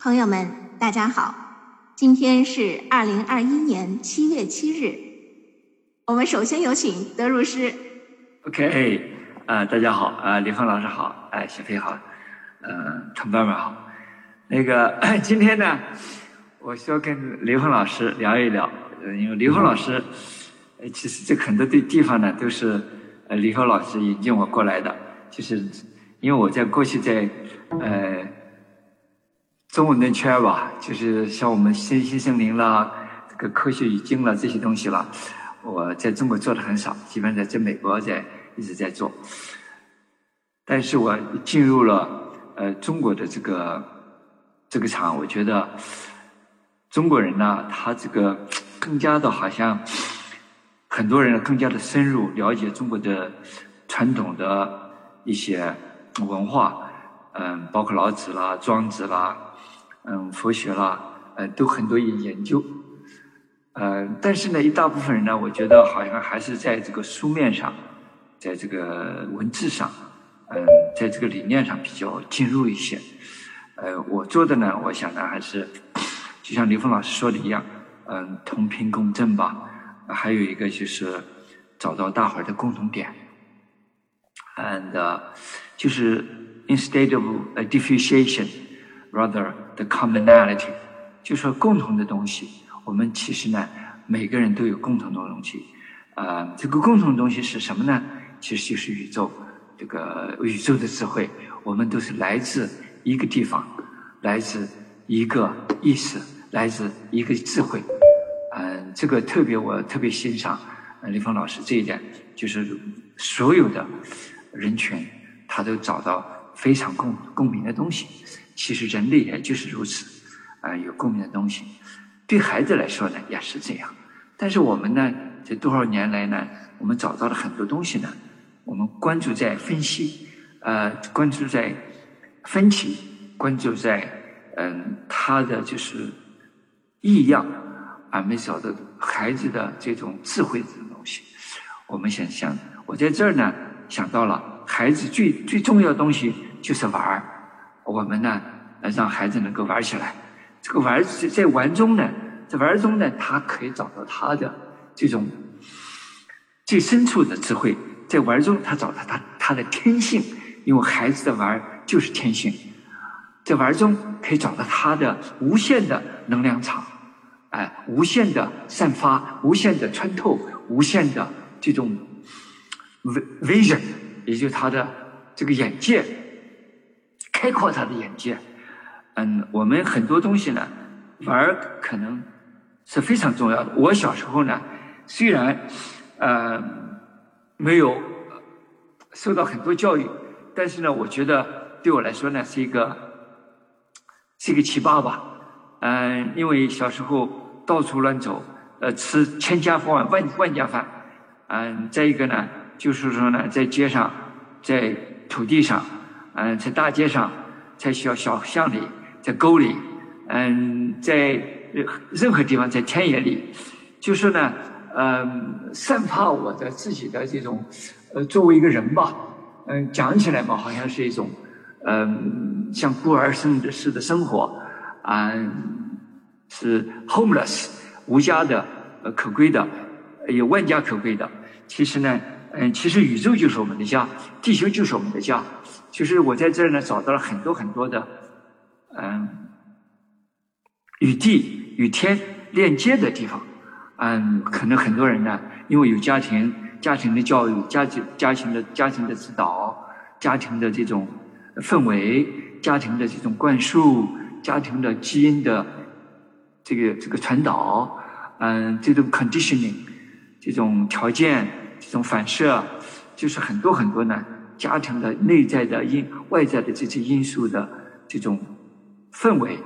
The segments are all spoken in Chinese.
朋友们，大家好，今天是二零二一年七月七日。我们首先有请德如师。OK，啊，大家好，啊，李峰老师好，哎，小飞好，嗯，同伴们好。那个 今天呢，我需要跟李峰老师聊一聊，因为李峰老师，呃，其实这很多的地方呢，都是呃李峰老师引进我过来的，就是因为我在过去在呃。中文的圈吧，就是像我们新新森林啦，这个科学语境啦这些东西啦，我在中国做的很少，基本上在在美国在一直在做。但是我进入了呃中国的这个这个场，我觉得中国人呢，他这个更加的好像很多人更加的深入了解中国的传统的一些文化，嗯，包括老子啦、庄子啦。嗯，佛学啦，呃，都很多研研究，呃，但是呢，一大部分人呢，我觉得好像还是在这个书面上，在这个文字上，嗯，在这个理念上比较进入一些。呃，我做的呢，我想呢，还是就像刘峰老师说的一样，嗯，同频共振吧。还有一个就是找到大伙儿的共同点，and 就是 instead of a differentiation。The commonality，就说共同的东西。我们其实呢，每个人都有共同的东西。啊，这个共同的东西是什么呢？其实就是宇宙，这个宇宙的智慧。我们都是来自一个地方，来自一个意识，来自一个智慧。嗯，这个特别我特别欣赏呃李峰老师这一点，就是所有的人群，他都找到非常共共鸣的东西。其实人类也就是如此，啊，有共鸣的东西。对孩子来说呢，也是这样。但是我们呢，这多少年来呢，我们找到了很多东西呢。我们关注在分析，呃，关注在分歧，关注在嗯他的就是异样，而没找到孩子的这种智慧的东西。我们想想，我在这儿呢想到了孩子最最重要的东西就是玩儿。我们呢，来让孩子能够玩起来。这个玩在在玩中呢，在玩中呢，他可以找到他的这种最深处的智慧。在玩中，他找到他他的天性，因为孩子的玩就是天性。在玩中可以找到他的无限的能量场，哎，无限的散发，无限的穿透，无限的这种 vision，也就是他的这个眼界。开阔他的眼界，嗯，我们很多东西呢，玩儿可能是非常重要的。我小时候呢，虽然呃没有受到很多教育，但是呢，我觉得对我来说呢，是一个是一个奇葩吧。嗯，因为小时候到处乱走，呃，吃千家饭万万家饭。嗯，再一个呢，就是说呢，在街上，在土地上。嗯，在大街上，在小小巷里，在沟里，嗯，在任何地方，在田野里，就是呢，嗯，散发我的自己的这种，呃，作为一个人吧，嗯，讲起来嘛，好像是一种，嗯，像孤儿生的似的生活，啊，是 homeless 无家的，呃，可归的，有万家可归的。其实呢，嗯，其实宇宙就是我们的家，地球就是我们的家。就是我在这儿呢，找到了很多很多的，嗯，与地与天链接的地方。嗯，可能很多人呢，因为有家庭、家庭的教育、家庭、家庭的家庭的指导、家庭的这种氛围、家庭的这种灌输、家庭的基因的这个这个传导，嗯，这种 conditioning，这种条件、这种反射，就是很多很多呢。家庭的内在的因、外在的这些因素的这种氛围，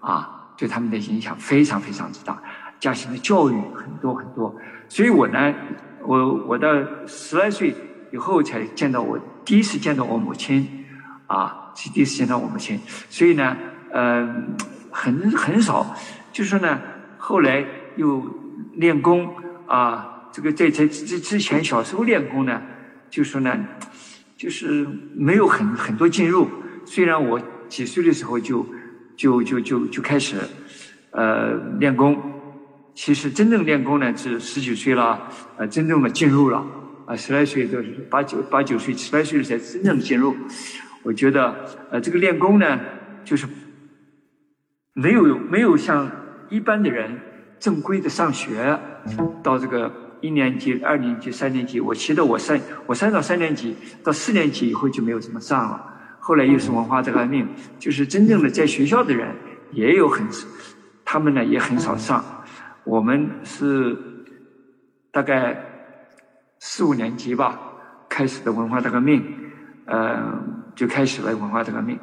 啊，对他们的影响非常非常之大。家庭的教育很多很多，所以我呢，我我到十来岁以后才见到我第一次见到我母亲，啊，是第一次见到我母亲。所以呢，嗯，很很少，就说呢，后来又练功啊，这个在在之之前小时候练功呢，就说呢。就是没有很很多进入，虽然我几岁的时候就就就就就开始呃练功。其实真正练功呢是十几岁了，呃，真正的进入了啊，十来岁都是八九八九岁十来岁才真正的进入。我觉得呃这个练功呢，就是没有没有像一般的人正规的上学，到这个一年级、二年级、三年级。我记得我三我三到三年级到四年级以后就没有怎么上了。后来又是文化大革命，就是真正的在学校的人也有很，他们呢也很少上。我们是大概四五年级吧开始的文化大革命，呃，就开始了文化大革命，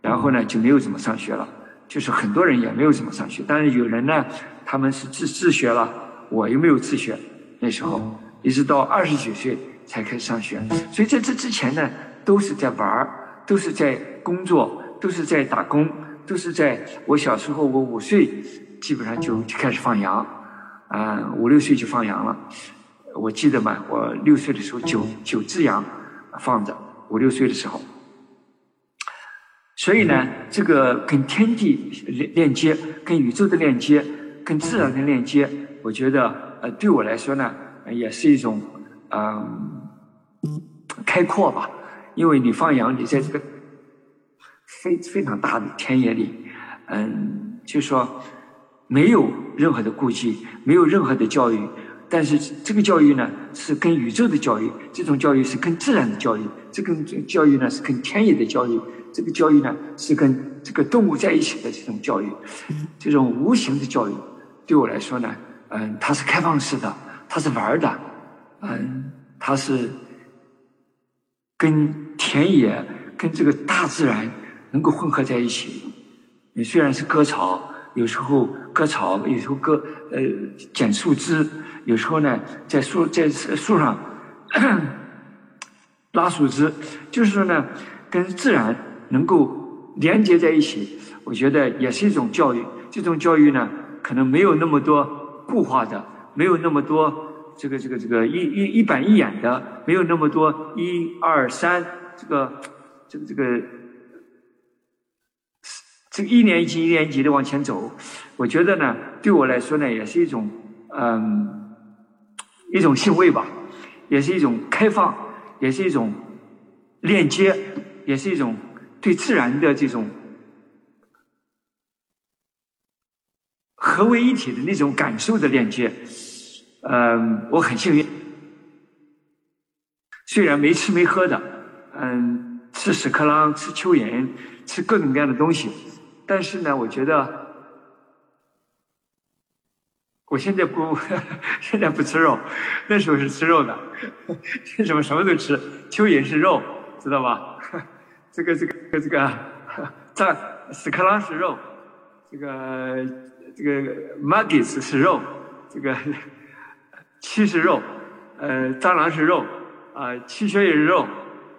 然后呢就没有怎么上学了，就是很多人也没有怎么上学，但是有人呢他们是自自学了，我又没有自学，那时候一直到二十几岁才开始上学，所以在这之前呢都是在玩儿。都是在工作，都是在打工，都是在我小时候，我五岁基本上就就开始放羊，啊，五六岁就放羊了。我记得嘛，我六岁的时候九九只羊放着，五六岁的时候。所以呢，这个跟天地链链接，跟宇宙的链接，跟自然的链接，我觉得呃，对我来说呢，也是一种嗯开阔吧。因为你放羊，你在这个非非常大的田野里，嗯，就说没有任何的顾忌，没有任何的教育，但是这个教育呢是跟宇宙的教育，这种教育是跟自然的教育，这个教育呢是跟田野的教育，这个教育呢是跟这个动物在一起的这种教育，这种无形的教育，对我来说呢，嗯，它是开放式的，它是玩的，嗯，它是跟。田野跟这个大自然能够混合在一起。你虽然是割草，有时候割草，有时候割呃剪树枝，有时候呢在树在树上 拉树枝，就是说呢跟自然能够连接在一起。我觉得也是一种教育。这种教育呢，可能没有那么多固化的，没有那么多这个这个这个一一一板一眼的，没有那么多一二三。这个，这个，这个，这个一年级一年级的往前走，我觉得呢，对我来说呢，也是一种，嗯，一种欣慰吧，也是一种开放，也是一种链接，也是一种对自然的这种合为一体的那种感受的链接。嗯，我很幸运，虽然没吃没喝的。嗯，吃屎壳郎，吃蚯蚓，吃各种各样的东西，但是呢，我觉得我现在不，现在不吃肉，那时候是吃肉的，为什么什么都吃？蚯蚓是肉，知道吧？这个这个这个，这个屎壳郎是肉，这个这个 maggots 是肉，这个 蛆是肉，呃，蟑螂是肉，啊，气血也是肉。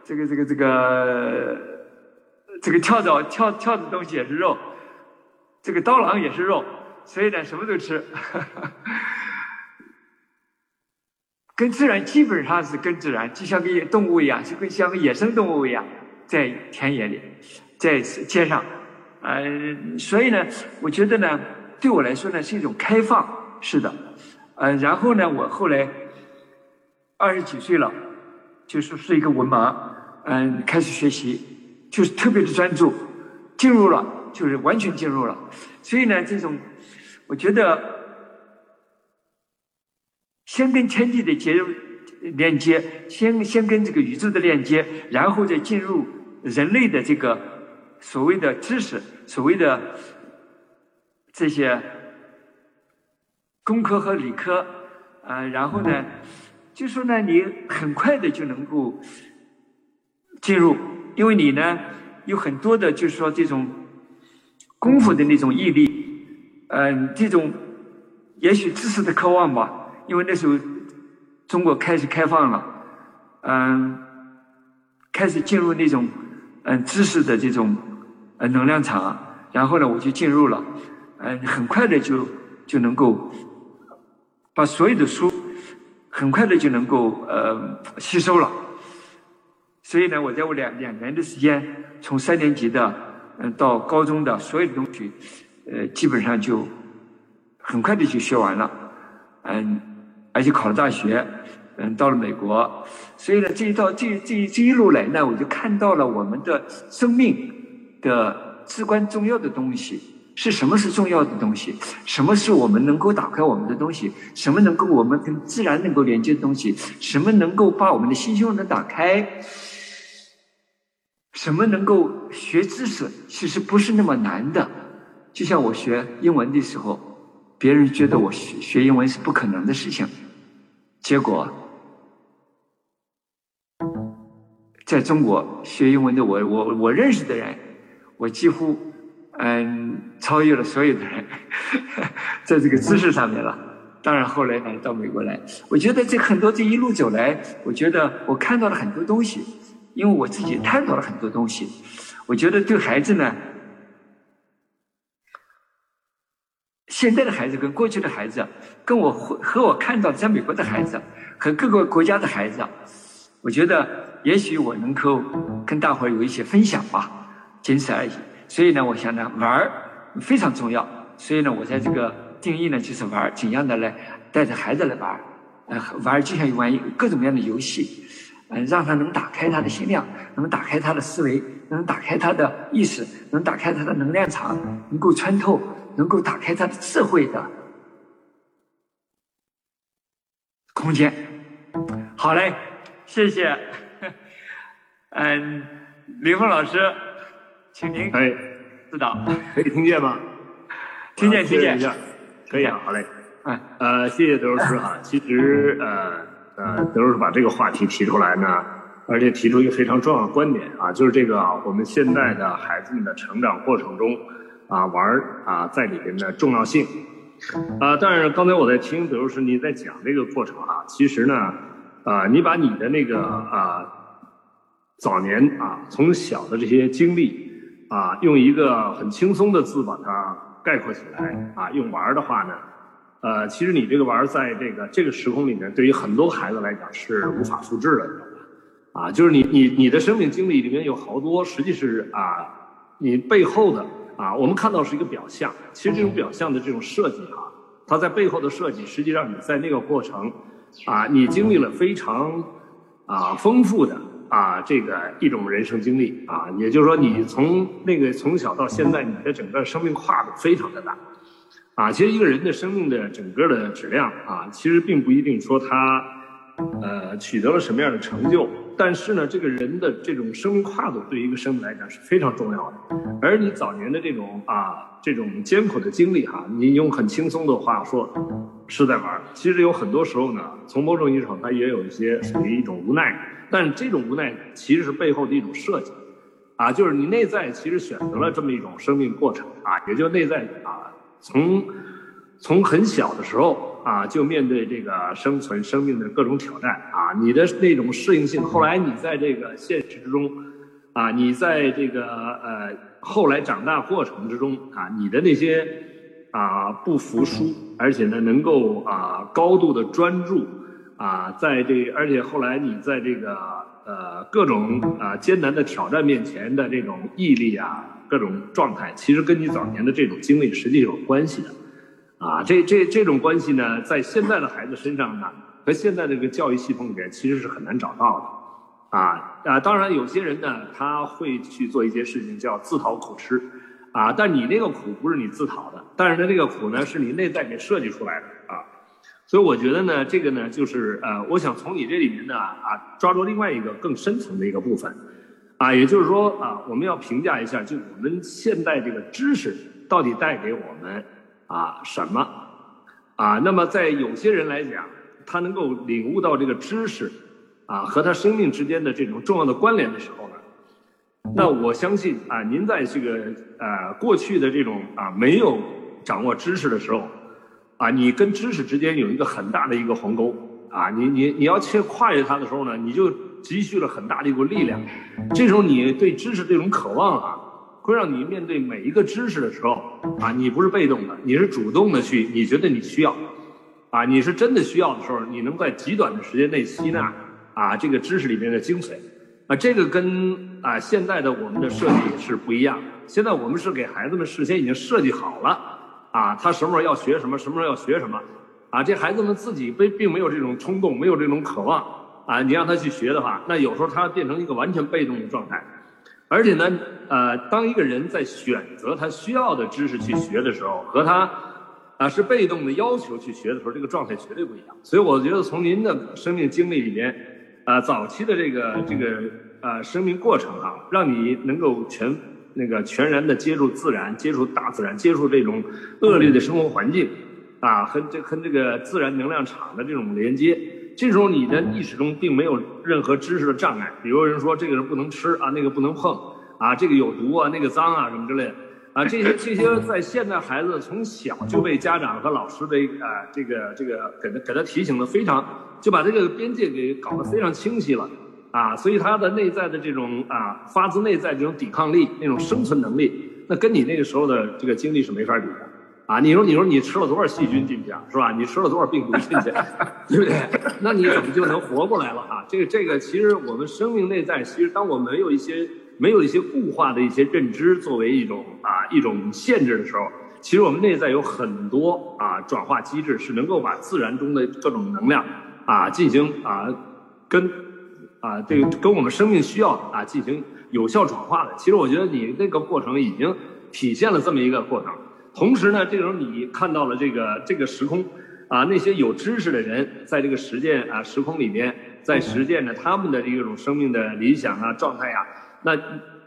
这个这个这个这个跳蚤跳跳的东西也是肉，这个刀郎也是肉，所以呢什么都吃，跟自然基本上是跟自然，就像个动物一样，就跟像个野生动物一样，在田野里，在街上，嗯，所以呢，我觉得呢，对我来说呢是一种开放，是的，嗯，然后呢，我后来二十几岁了，就是是一个文盲。嗯，开始学习，就是特别的专注，进入了，就是完全进入了。所以呢，这种我觉得，先跟天地的接连接，先先跟这个宇宙的链接，然后再进入人类的这个所谓的知识，所谓的这些工科和理科，啊，然后呢，就说呢，你很快的就能够。进入，因为你呢有很多的，就是说这种功夫的那种毅力，嗯，这种也许知识的渴望吧。因为那时候中国开始开放了，嗯，开始进入那种嗯知识的这种呃能量场，然后呢我就进入了，嗯，很快的就就能够把所有的书很快的就能够呃吸收了。所以呢，我在我两两年的时间，从三年级的嗯，到高中的所有的东西，呃，基本上就很快的就学完了，嗯，而且考了大学，嗯，到了美国，所以呢，这一道这这这一路来呢，我就看到了我们的生命的至关重要的东西。是什么是重要的东西？什么是我们能够打开我们的东西？什么能够我们跟自然能够连接的东西？什么能够把我们的心胸能打开？什么能够学知识？其实不是那么难的。就像我学英文的时候，别人觉得我学学英文是不可能的事情，结果在中国学英文的我我我认识的人，我几乎。嗯，超越了所有的人，在这个知识上面了。当然后来呢，到美国来，我觉得这很多这一路走来，我觉得我看到了很多东西，因为我自己探讨了很多东西。我觉得对孩子呢，现在的孩子跟过去的孩子，跟我和我看到在美国的孩子和各个国家的孩子，我觉得也许我能够跟大伙有一些分享吧，仅此而已。所以呢，我想呢，玩儿非常重要。所以呢，我在这个定义呢，就是玩儿，怎样的来带着孩子来玩儿，呃，玩儿就像玩各种各样的游戏，嗯，让他能打开他的心量，能打开他的思维，能打开他的意识，能打开他的能量场，能够穿透，能够打开他的智慧的空间。好嘞，谢谢。嗯，林峰老师。请您哎，指导，可以听见吗？听见，听见，可以啊，好嘞。嗯，呃，谢谢德老师哈。其实，呃呃，德老师把这个话题提出来呢，而且提出一个非常重要的观点啊，就是这个我们现在的孩子们的成长过程中啊，玩啊在里边的重要性啊。但是刚才我在听德老师你在讲这个过程哈，其实呢，啊，你把你的那个啊早年啊从小的这些经历。啊，用一个很轻松的字把它概括起来啊，用玩的话呢，呃，其实你这个玩儿在这个这个时空里面，对于很多孩子来讲是无法复制的，啊，就是你你你的生命经历里面有好多，实际是啊，你背后的啊，我们看到是一个表象，其实这种表象的这种设计哈，它在背后的设计，实际上你在那个过程啊，你经历了非常啊丰富的。啊，这个一种人生经历。啊，也就是说，你从那个从小到现在，你的整个生命跨度非常的大，啊，其实一个人的生命的整个的质量啊，其实并不一定说他呃取得了什么样的成就，但是呢，这个人的这种生命跨度对于一个生命来讲是非常重要的。而你早年的这种啊这种艰苦的经历哈，你用很轻松的话说是在玩，其实有很多时候呢，从某种意义上它也有一些属于一种无奈。但这种无奈其实是背后的一种设计，啊，就是你内在其实选择了这么一种生命过程啊，也就内在啊，从从很小的时候啊，就面对这个生存生命的各种挑战啊，你的那种适应性，后来你在这个现实之中啊，你在这个呃后来长大过程之中啊，你的那些啊不服输，而且呢能够啊高度的专注。啊，在这，而且后来你在这个呃各种啊艰难的挑战面前的这种毅力啊，各种状态，其实跟你早年的这种经历实际是有关系的，啊，这这这种关系呢，在现在的孩子身上呢，和现在这个教育系统里面其实是很难找到的，啊啊，当然有些人呢，他会去做一些事情叫自讨苦吃，啊，但你那个苦不是你自讨的，但是呢，这个苦呢是你内在给设计出来的啊。所以我觉得呢，这个呢，就是呃，我想从你这里面呢啊，抓住另外一个更深层的一个部分，啊，也就是说啊，我们要评价一下，就我们现代这个知识到底带给我们啊什么啊？那么在有些人来讲，他能够领悟到这个知识啊和他生命之间的这种重要的关联的时候呢，那我相信啊，您在这个呃过去的这种啊没有掌握知识的时候。啊，你跟知识之间有一个很大的一个鸿沟啊！你你你要去跨越它的时候呢，你就积蓄了很大的一股力量。这时候你对知识这种渴望啊，会让你面对每一个知识的时候啊，你不是被动的，你是主动的去，你觉得你需要啊，你是真的需要的时候，你能在极短的时间内吸纳啊这个知识里面的精髓啊，这个跟啊现在的我们的设计是不一样。现在我们是给孩子们事先已经设计好了，啊，他什么时候要学什么，什么时候要学什么，啊，这孩子们自己并并没有这种冲动，没有这种渴望，啊，你让他去学的话，那有时候他变成一个完全被动的状态。而且呢，呃，当一个人在选择他需要的知识去学的时候，和他啊是被动的要求去学的时候，这个状态绝对不一样。所以我觉得从您的生命经历里面，啊，早期的这个这个呃生命过程啊，让你能够全那个全然的接触自然，接触大自然，接触这种恶劣的生活环境，啊，和这和这个自然能量场的这种连接。这时候你的意识中并没有任何知识的障碍，比如人说这个人不能吃啊，那个不能碰啊，这个有毒啊，那个脏啊，什么之类的。啊，这些这些在现在孩子从小就被家长和老师的啊这个这个给他给他提醒的非常，就把这个边界给搞得非常清晰了。啊，所以他的内在的这种啊发自内在这种抵抗力那种生存能力，那跟你那个时候的这个经历是没法比的。啊，你说你说你吃了多少细菌进去啊，是吧？你吃了多少病毒进去，对不对？那你怎么就能活过来了啊？这个这个，其实我们生命内在，其实当我们没有一些没有一些固化的一些认知作为一种啊一种限制的时候，其实我们内在有很多啊转化机制是能够把自然中的各种能量啊进行啊跟啊这个跟我们生命需要啊进行有效转化的。其实我觉得你那个过程已经体现了这么一个过程。同时呢，这时候你看到了这个这个时空，啊，那些有知识的人在这个实践啊时空里面，在实践着他们的这种生命的理想啊状态呀，那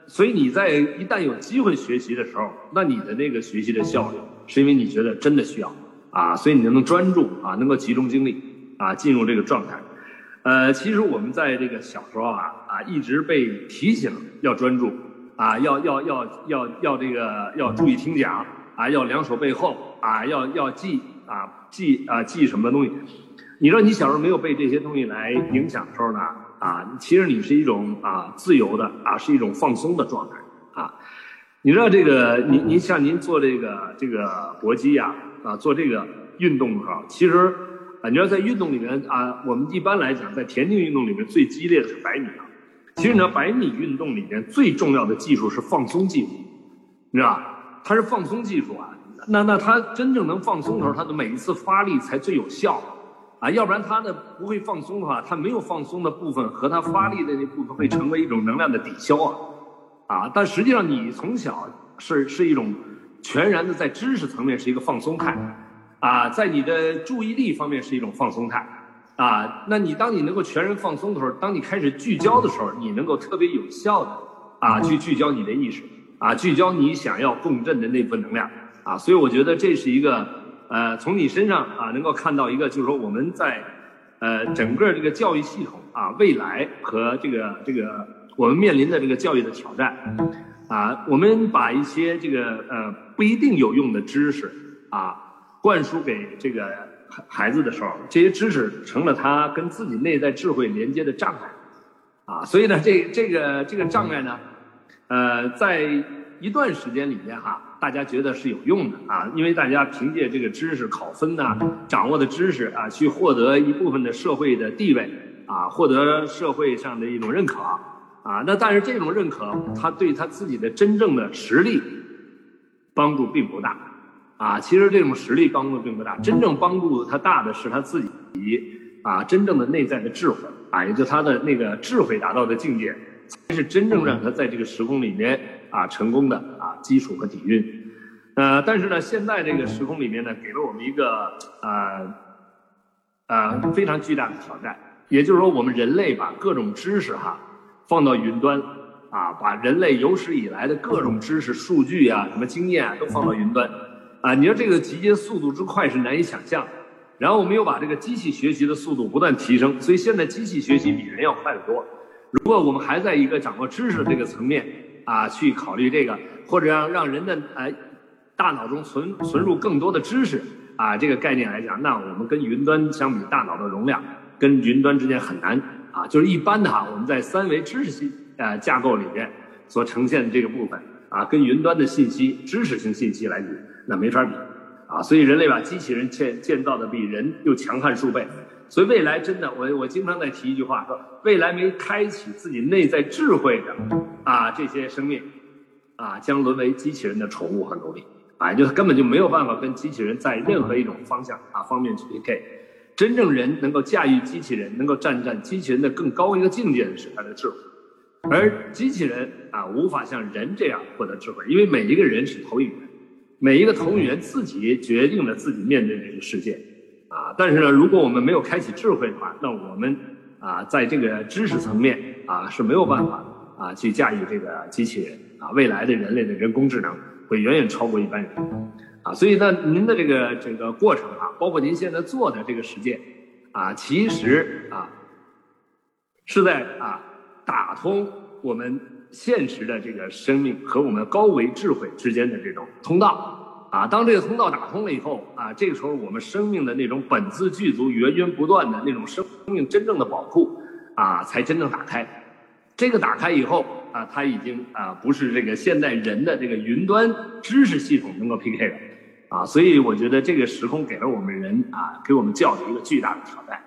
所以你在一旦有机会学习的时候，那你的那个学习的效率，是因为你觉得真的需要啊，所以你就能专注啊，能够集中精力啊，进入这个状态。呃，其实我们在这个小时候啊啊，一直被提醒要专注啊，要要要要要这个要注意听讲。啊，要两手背后啊，要要记啊，记啊，记什么东西？你说你小时候没有被这些东西来影响的时候呢？啊，其实你是一种啊自由的啊，是一种放松的状态啊。你知道这个，您您像您做这个这个搏击呀啊，做这个运动的时候，其实啊，你要在运动里面啊，我们一般来讲在田径运动里面最激烈的是百米啊。其实呢，百米运动里面最重要的技术是放松技术，你知道吧？它是放松技术啊，那那它真正能放松的时候，它的每一次发力才最有效。啊，要不然它的不会放松的话，它没有放松的部分和它发力的那部分会成为一种能量的抵消啊，啊，但实际上你从小是是一种全然的在知识层面是一个放松态。啊，在你的注意力方面是一种放松态。啊，那你当你能够全然放松的时候，当你开始聚焦的时候，你能够特别有效的啊去聚焦你的意识。啊，聚焦你想要共振的那份能量啊，所以我觉得这是一个呃，从你身上啊，能够看到一个，就是说我们在呃整个这个教育系统啊，未来和这个这个我们面临的这个教育的挑战啊，我们把一些这个呃不一定有用的知识啊灌输给这个孩孩子的时候，这些知识成了他跟自己内在智慧连接的障碍啊，所以呢，这这个这个障碍呢。呃，在一段时间里面哈，大家觉得是有用的啊，因为大家凭借这个知识考分呐，掌握的知识啊，去获得一部分的社会的地位啊，获得社会上的一种认可啊。那但是这种认可，他对他自己的真正的实力帮助并不大啊。其实这种实力帮助并不大，真正帮助他大的是他自己啊，真正的内在的智慧啊，也就他的那个智慧达到的境界。才是真正让他在这个时空里面啊成功的啊基础和底蕴，呃，但是呢，现在这个时空里面呢，给了我们一个呃呃非常巨大的挑战，也就是说，我们人类把各种知识哈放到云端啊，把人类有史以来的各种知识、数据啊、什么经验啊都放到云端啊，你说这个集结速度之快是难以想象。然后我们又把这个机器学习的速度不断提升，所以现在机器学习比人要快得多。如果我们还在一个掌握知识这个层面啊，去考虑这个，或者让让人的呃大脑中存存入更多的知识啊，这个概念来讲，那我们跟云端相比，大脑的容量跟云端之间很难啊。就是一般的哈，我们在三维知识系呃架构里边所呈现的这个部分啊，跟云端的信息知识性信息来比，那没法比啊。所以人类把机器人建建造的比人又强悍数倍。所以未来真的，我我经常在提一句话，说未来没开启自己内在智慧的啊这些生命，啊将沦为机器人的宠物和奴隶，啊，就根本就没有办法跟机器人在任何一种方向啊方面去 PK。真正人能够驾驭机器人，能够战战机器人的更高一个境界的是他的智慧，而机器人啊无法像人这样获得智慧，因为每一个人是投影源，每一个投影源自己决定了自己面对这个世界，啊，但是呢，如果我们没有开启智慧的话，那我们啊在这个知识层面啊是没有办法啊去驾驭这个机器人啊，未来的人类的人工智能会远远超过一般人。啊，所以呢，您的这个这个过程啊，包括您现在做的这个实践，啊，其实啊，是在啊打通我们现实的这个生命和我们高维智慧之间的这种通道。啊，当这个通道打通了以后，啊，这个时候我们生命的那种本自具足、源源不断的那种生命真正的宝库，啊，才真正打开。这个打开以后。啊，它已经啊不是这个现代人的这个云端知识系统能够 PK 的，啊，所以我觉得这个时空给了我们人啊，给我们教育一个巨大的挑战，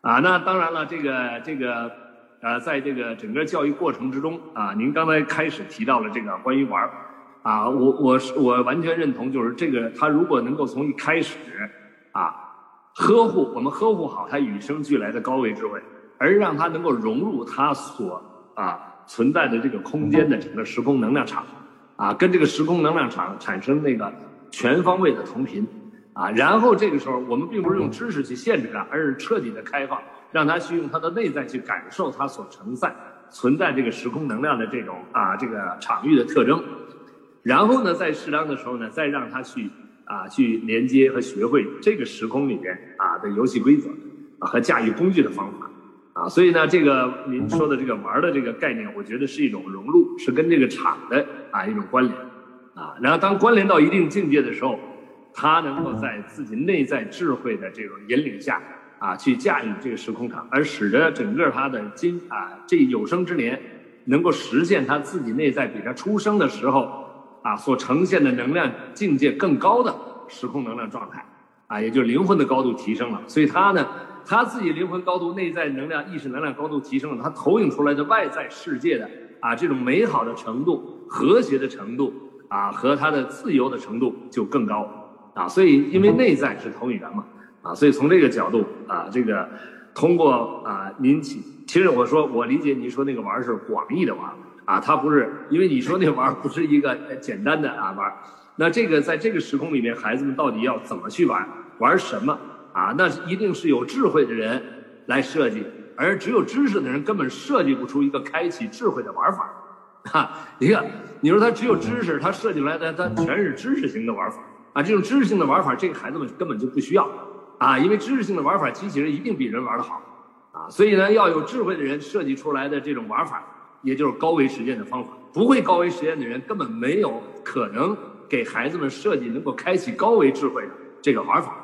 啊，那当然了，这个这个呃，在这个整个教育过程之中啊，您刚才开始提到了这个关于玩儿，啊，我我是我完全认同，就是这个他如果能够从一开始啊呵护我们呵护好他与生俱来的高维智慧，而让他能够融入他所啊。存在的这个空间的整个时空能量场，啊，跟这个时空能量场产生那个全方位的同频，啊，然后这个时候我们并不是用知识去限制它，而是彻底的开放，让它去用它的内在去感受它所承载存在这个时空能量的这种啊这个场域的特征，然后呢，在适当的时候呢，再让他去啊去连接和学会这个时空里边啊的游戏规则啊和驾驭工具的方法。啊，所以呢，这个您说的这个玩的这个概念，我觉得是一种融入，是跟这个场的啊一种关联，啊，然后当关联到一定境界的时候，他能够在自己内在智慧的这种引领下，啊，去驾驭这个时空场，而使得整个他的今啊这有生之年，能够实现他自己内在比他出生的时候啊所呈现的能量境界更高的时空能量状态，啊，也就是灵魂的高度提升了，所以他呢。他自己灵魂高度、内在能量、意识能量高度提升了，他投影出来的外在世界的啊这种美好的程度、和谐的程度啊和他的自由的程度就更高啊。所以，因为内在是投影源嘛啊，所以从这个角度啊，这个通过啊您其其实我说我理解您说那个玩是广义的玩啊，它不是因为你说那玩不是一个简单的啊玩，那这个在这个时空里面，孩子们到底要怎么去玩，玩什么？啊，那一定是有智慧的人来设计，而只有知识的人根本设计不出一个开启智慧的玩法。哈，你看，你说他只有知识，他设计出来的他全是知识型的玩法啊，这种知识性的玩法，这个孩子们根本就不需要啊，因为知识性的玩法，机器人一定比人玩的好啊，所以呢，要有智慧的人设计出来的这种玩法，也就是高维实践的方法。不会高维实践的人根本没有可能给孩子们设计能够开启高维智慧的这个玩法。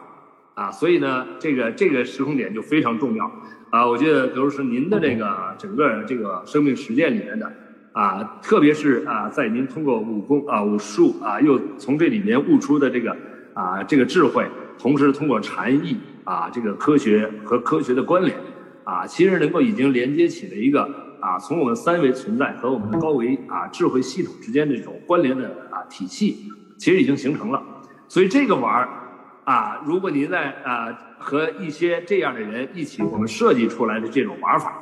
啊，所以呢，这个这个时空点就非常重要啊！我觉得，比如说您的这个整个这个生命实践里面的啊，特别是啊，在您通过武功啊、武术啊，又从这里面悟出的这个啊这个智慧，同时通过禅意啊这个科学和科学的关联啊，其实能够已经连接起了一个啊，从我们三维存在和我们的高维啊智慧系统之间的这种关联的啊体系，其实已经形成了。所以这个玩儿。啊，如果您在啊和一些这样的人一起，我们设计出来的这种玩法，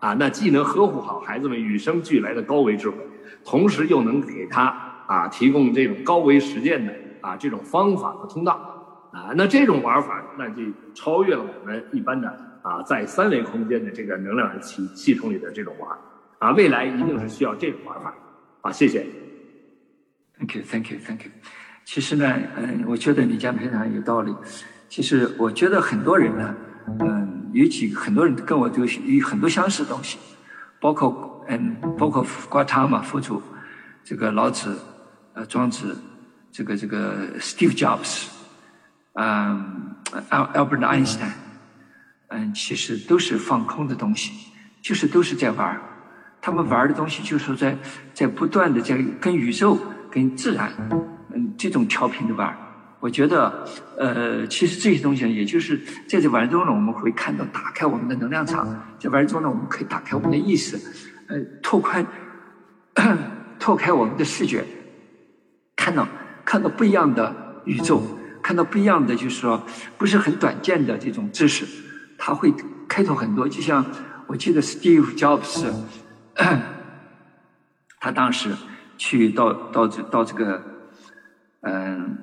啊，那既能呵护好孩子们与生俱来的高维智慧，同时又能给他啊提供这种高维实践的啊这种方法和通道，啊，那这种玩法那就超越了我们一般的啊在三维空间的这个能量系系统里的这种玩，啊，未来一定是需要这种玩法，啊，谢谢。Thank you, thank you, thank you. 其实呢，嗯，我觉得你讲的非常有道理。其实我觉得很多人呢，嗯，有几很多人跟我都有很多相似的东西，包括嗯，包括瓜塔嘛，佛祖，这个老子，呃，庄子，这个这个 Steve Jobs，嗯，Albert Einstein，嗯，其实都是放空的东西，就是都是在玩儿。他们玩的东西就是在在不断的在跟宇宙、跟自然。嗯，这种调频的玩儿，我觉得，呃，其实这些东西，也就是在这玩中呢，我们会看到打开我们的能量场，在玩中呢，我们可以打开我们的意识，呃，拓宽，拓。拓开我们的视觉，看到看到不一样的宇宙，看到不一样的，就是说不是很短见的这种知识，他会开拓很多。就像我记得 Steve Jobs，他当时去到到这到这个，嗯，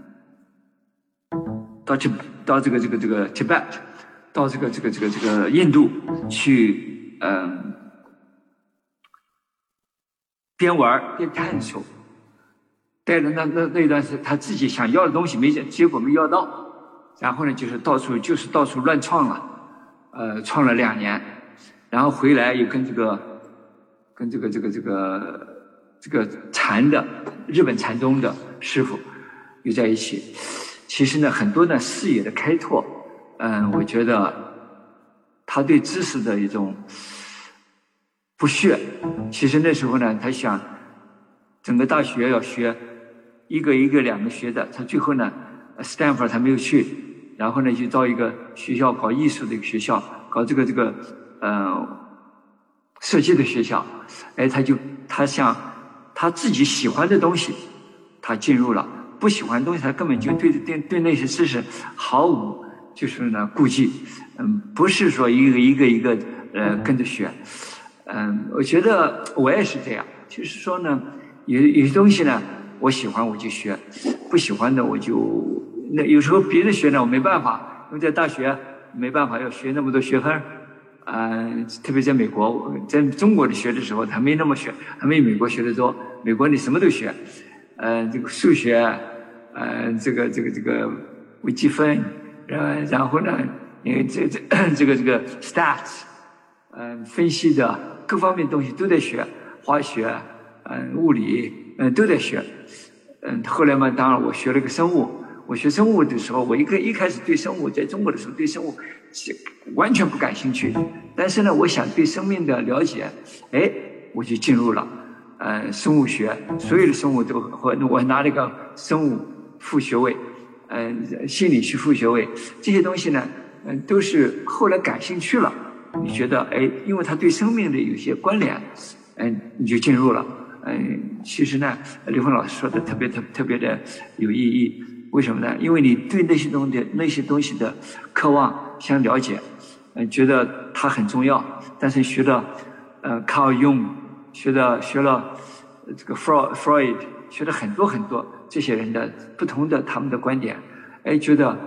到这到这个这个这个 Tibet，到这个这个这个这个印度去，嗯。边玩边探索，带着那那那段是他自己想要的东西没结果没要到，然后呢就是到处就是到处乱创了，呃创了两年，然后回来又跟这个跟这个这个这个这个禅的日本禅宗的师傅又在一起，其实呢很多呢视野的开拓，嗯我觉得他对知识的一种。不屑，其实那时候呢，他想整个大学要学一个一个两个学的，他最后呢，Stanford 他没有去，然后呢就到一个学校搞艺术的一个学校，搞这个这个呃设计的学校，哎，他就他想他自己喜欢的东西，他进入了，不喜欢的东西他根本就对对对那些知识毫无就是呢顾忌，嗯，不是说一个一个一个呃跟着学。嗯，我觉得我也是这样，就是说呢，有有些东西呢，我喜欢我就学，不喜欢的我就那有时候别的学呢我没办法，因为在大学没办法要学那么多学分嗯，特别在美国，在中国的学的时候，他没那么学，还没美国学的多。美国你什么都学，嗯，这个数学，嗯，这个这个这个微积分，然然后呢，因为这这这个这个 stats，嗯，分析的。各方面东西都在学，化学，嗯，物理，嗯，都在学，嗯，后来嘛，当然我学了个生物。我学生物的时候，我一个一开始对生物，在中国的时候对生物是完全不感兴趣。但是呢，我想对生命的了解，哎，我就进入了，嗯，生物学，所有的生物都和我拿了一个生物副学位，嗯，心理学副学位，这些东西呢，嗯，都是后来感兴趣了。你觉得哎，因为它对生命的有些关联，嗯，你就进入了。嗯，其实呢，刘峰老师说的特别特特别的有意义。为什么呢？因为你对那些东西那些东西的渴望想了解，嗯，觉得它很重要。但是学了呃靠用学了学了这个 Freud，学了很多很多这些人的不同的他们的观点，哎，觉得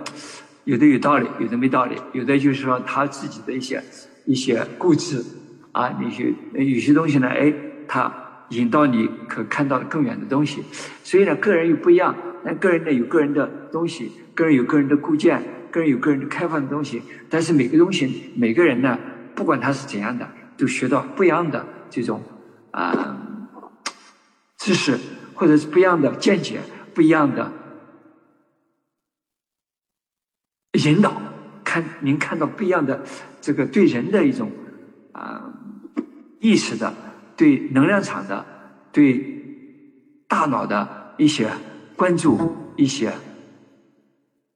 有的有道理，有的没道理，有的就是说他自己的一些。一些固执啊，那些有些东西呢，哎，他引到你可看到更远的东西。所以呢，个人又不一样，那个人呢有个人的东西，个人有个人的固见，个人有个人的开放的东西。但是每个东西，每个人呢，不管他是怎样的，都学到不一样的这种啊知识，或者是不一样的见解，不一样的引导。看，您看到不一样的。这个对人的一种啊意识的，对能量场的，对大脑的一些关注、一些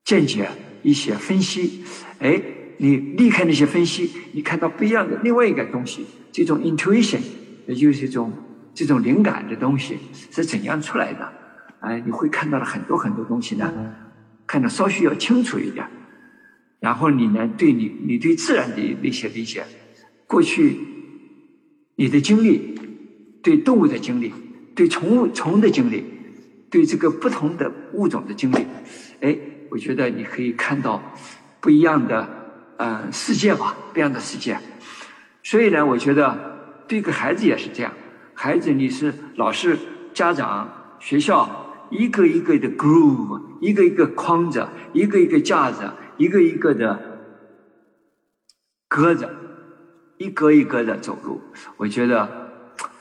见解、一些分析，哎，你离开那些分析，你看到不一样的另外一个东西，这种 intuition，也就是一种这种灵感的东西是怎样出来的？哎，你会看到了很多很多东西呢，看得稍许要清楚一点。然后你呢？对你，你对自然的那些理解，过去你的经历，对动物的经历，对宠物虫的经历，对这个不同的物种的经历，哎，我觉得你可以看到不一样的呃世界吧，不一样的世界。所以呢，我觉得对个孩子也是这样。孩子，你是老师、家长、学校，一个一个的 groove，一个一个框着，一个一个架着。一个一个的搁着，一格一格的走路，我觉得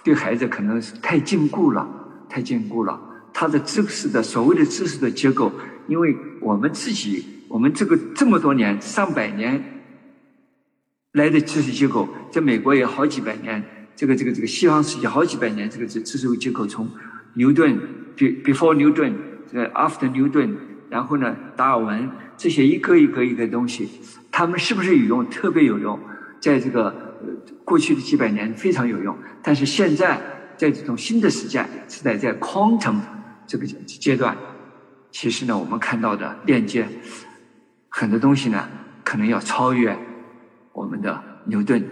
对孩子可能是太禁锢了，太禁锢了。他的知识的所谓的知识的结构，因为我们自己，我们这个这么多年上百年来的知识结构，在美国也好几百年，这个这个这个西方世界好几百年，这个知知识结构从牛顿，before 牛顿，这个 after 牛顿，然后呢，达尔文。这些一个一个一个东西，他们是不是有用？特别有用，在这个过去的几百年非常有用。但是现在在这种新的时代，是在在 quantum 这个阶段，其实呢，我们看到的链接很多东西呢，可能要超越我们的牛顿，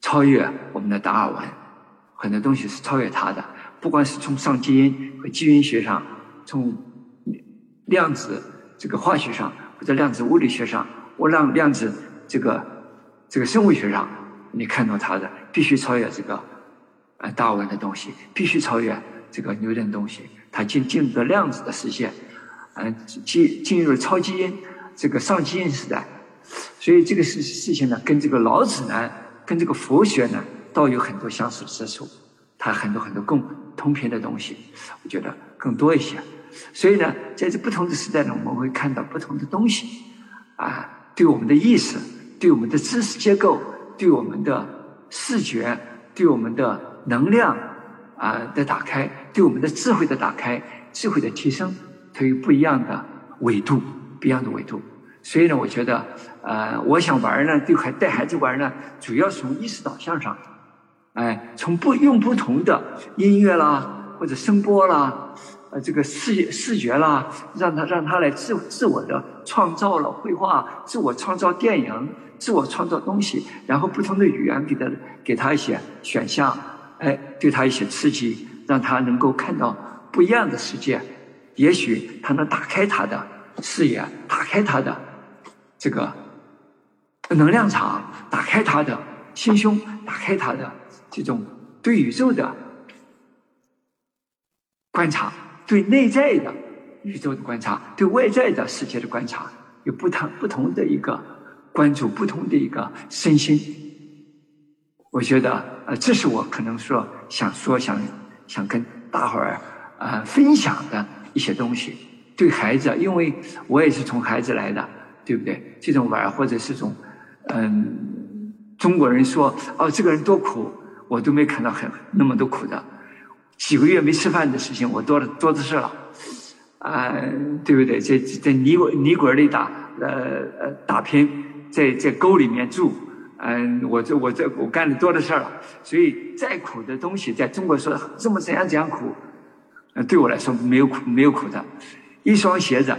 超越我们的达尔文，很多东西是超越他的。不管是从上基因和基因学上，从量子这个化学上，或者量子物理学上，我让量子这个这个生物学上，你看到它的必须超越这个呃达尔文的东西，必须超越这个牛顿东西，它进进入了量子的世界，嗯，进进入了超基因这个上基因时代，所以这个事事情呢，跟这个老子呢，跟这个佛学呢，倒有很多相似之处。它很多很多共通频的东西，我觉得更多一些。所以呢，在这不同的时代呢，我们会看到不同的东西，啊，对我们的意识、对我们的知识结构、对我们的视觉、对我们的能量啊的打开、对我们的智慧的打开、智慧的提升，它有不一样的维度、不一样的维度。所以呢，我觉得，呃，我想玩呢，对孩带孩子玩呢，主要是从意识导向上。哎，从不用不同的音乐啦，或者声波啦，呃，这个视视觉啦，让他让他来自自我的创造了绘画，自我创造电影，自我创造东西，然后不同的语言给他给他一些选项，哎，对他一些刺激，让他能够看到不一样的世界，也许他能打开他的视野，打开他的这个能量场，打开他的心胸，打开他的。这种对宇宙的观察，对内在的宇宙的观察，对外在的世界的观察，有不同不同的一个关注，不同的一个身心。我觉得，呃，这是我可能说想说想想跟大伙儿啊分享的一些东西。对孩子，因为我也是从孩子来的，对不对？这种玩或者是种，嗯，中国人说，哦，这个人多苦。我都没看到很那么多苦的，几个月没吃饭的事情，我多了多的是了，啊，对不对？在在泥泥滚里打，呃呃打拼，在在沟里面住，嗯，我这我这我干的多的事了。所以再苦的东西，在中国说这么怎样怎样苦，对我来说没有苦没有苦的。一双鞋子，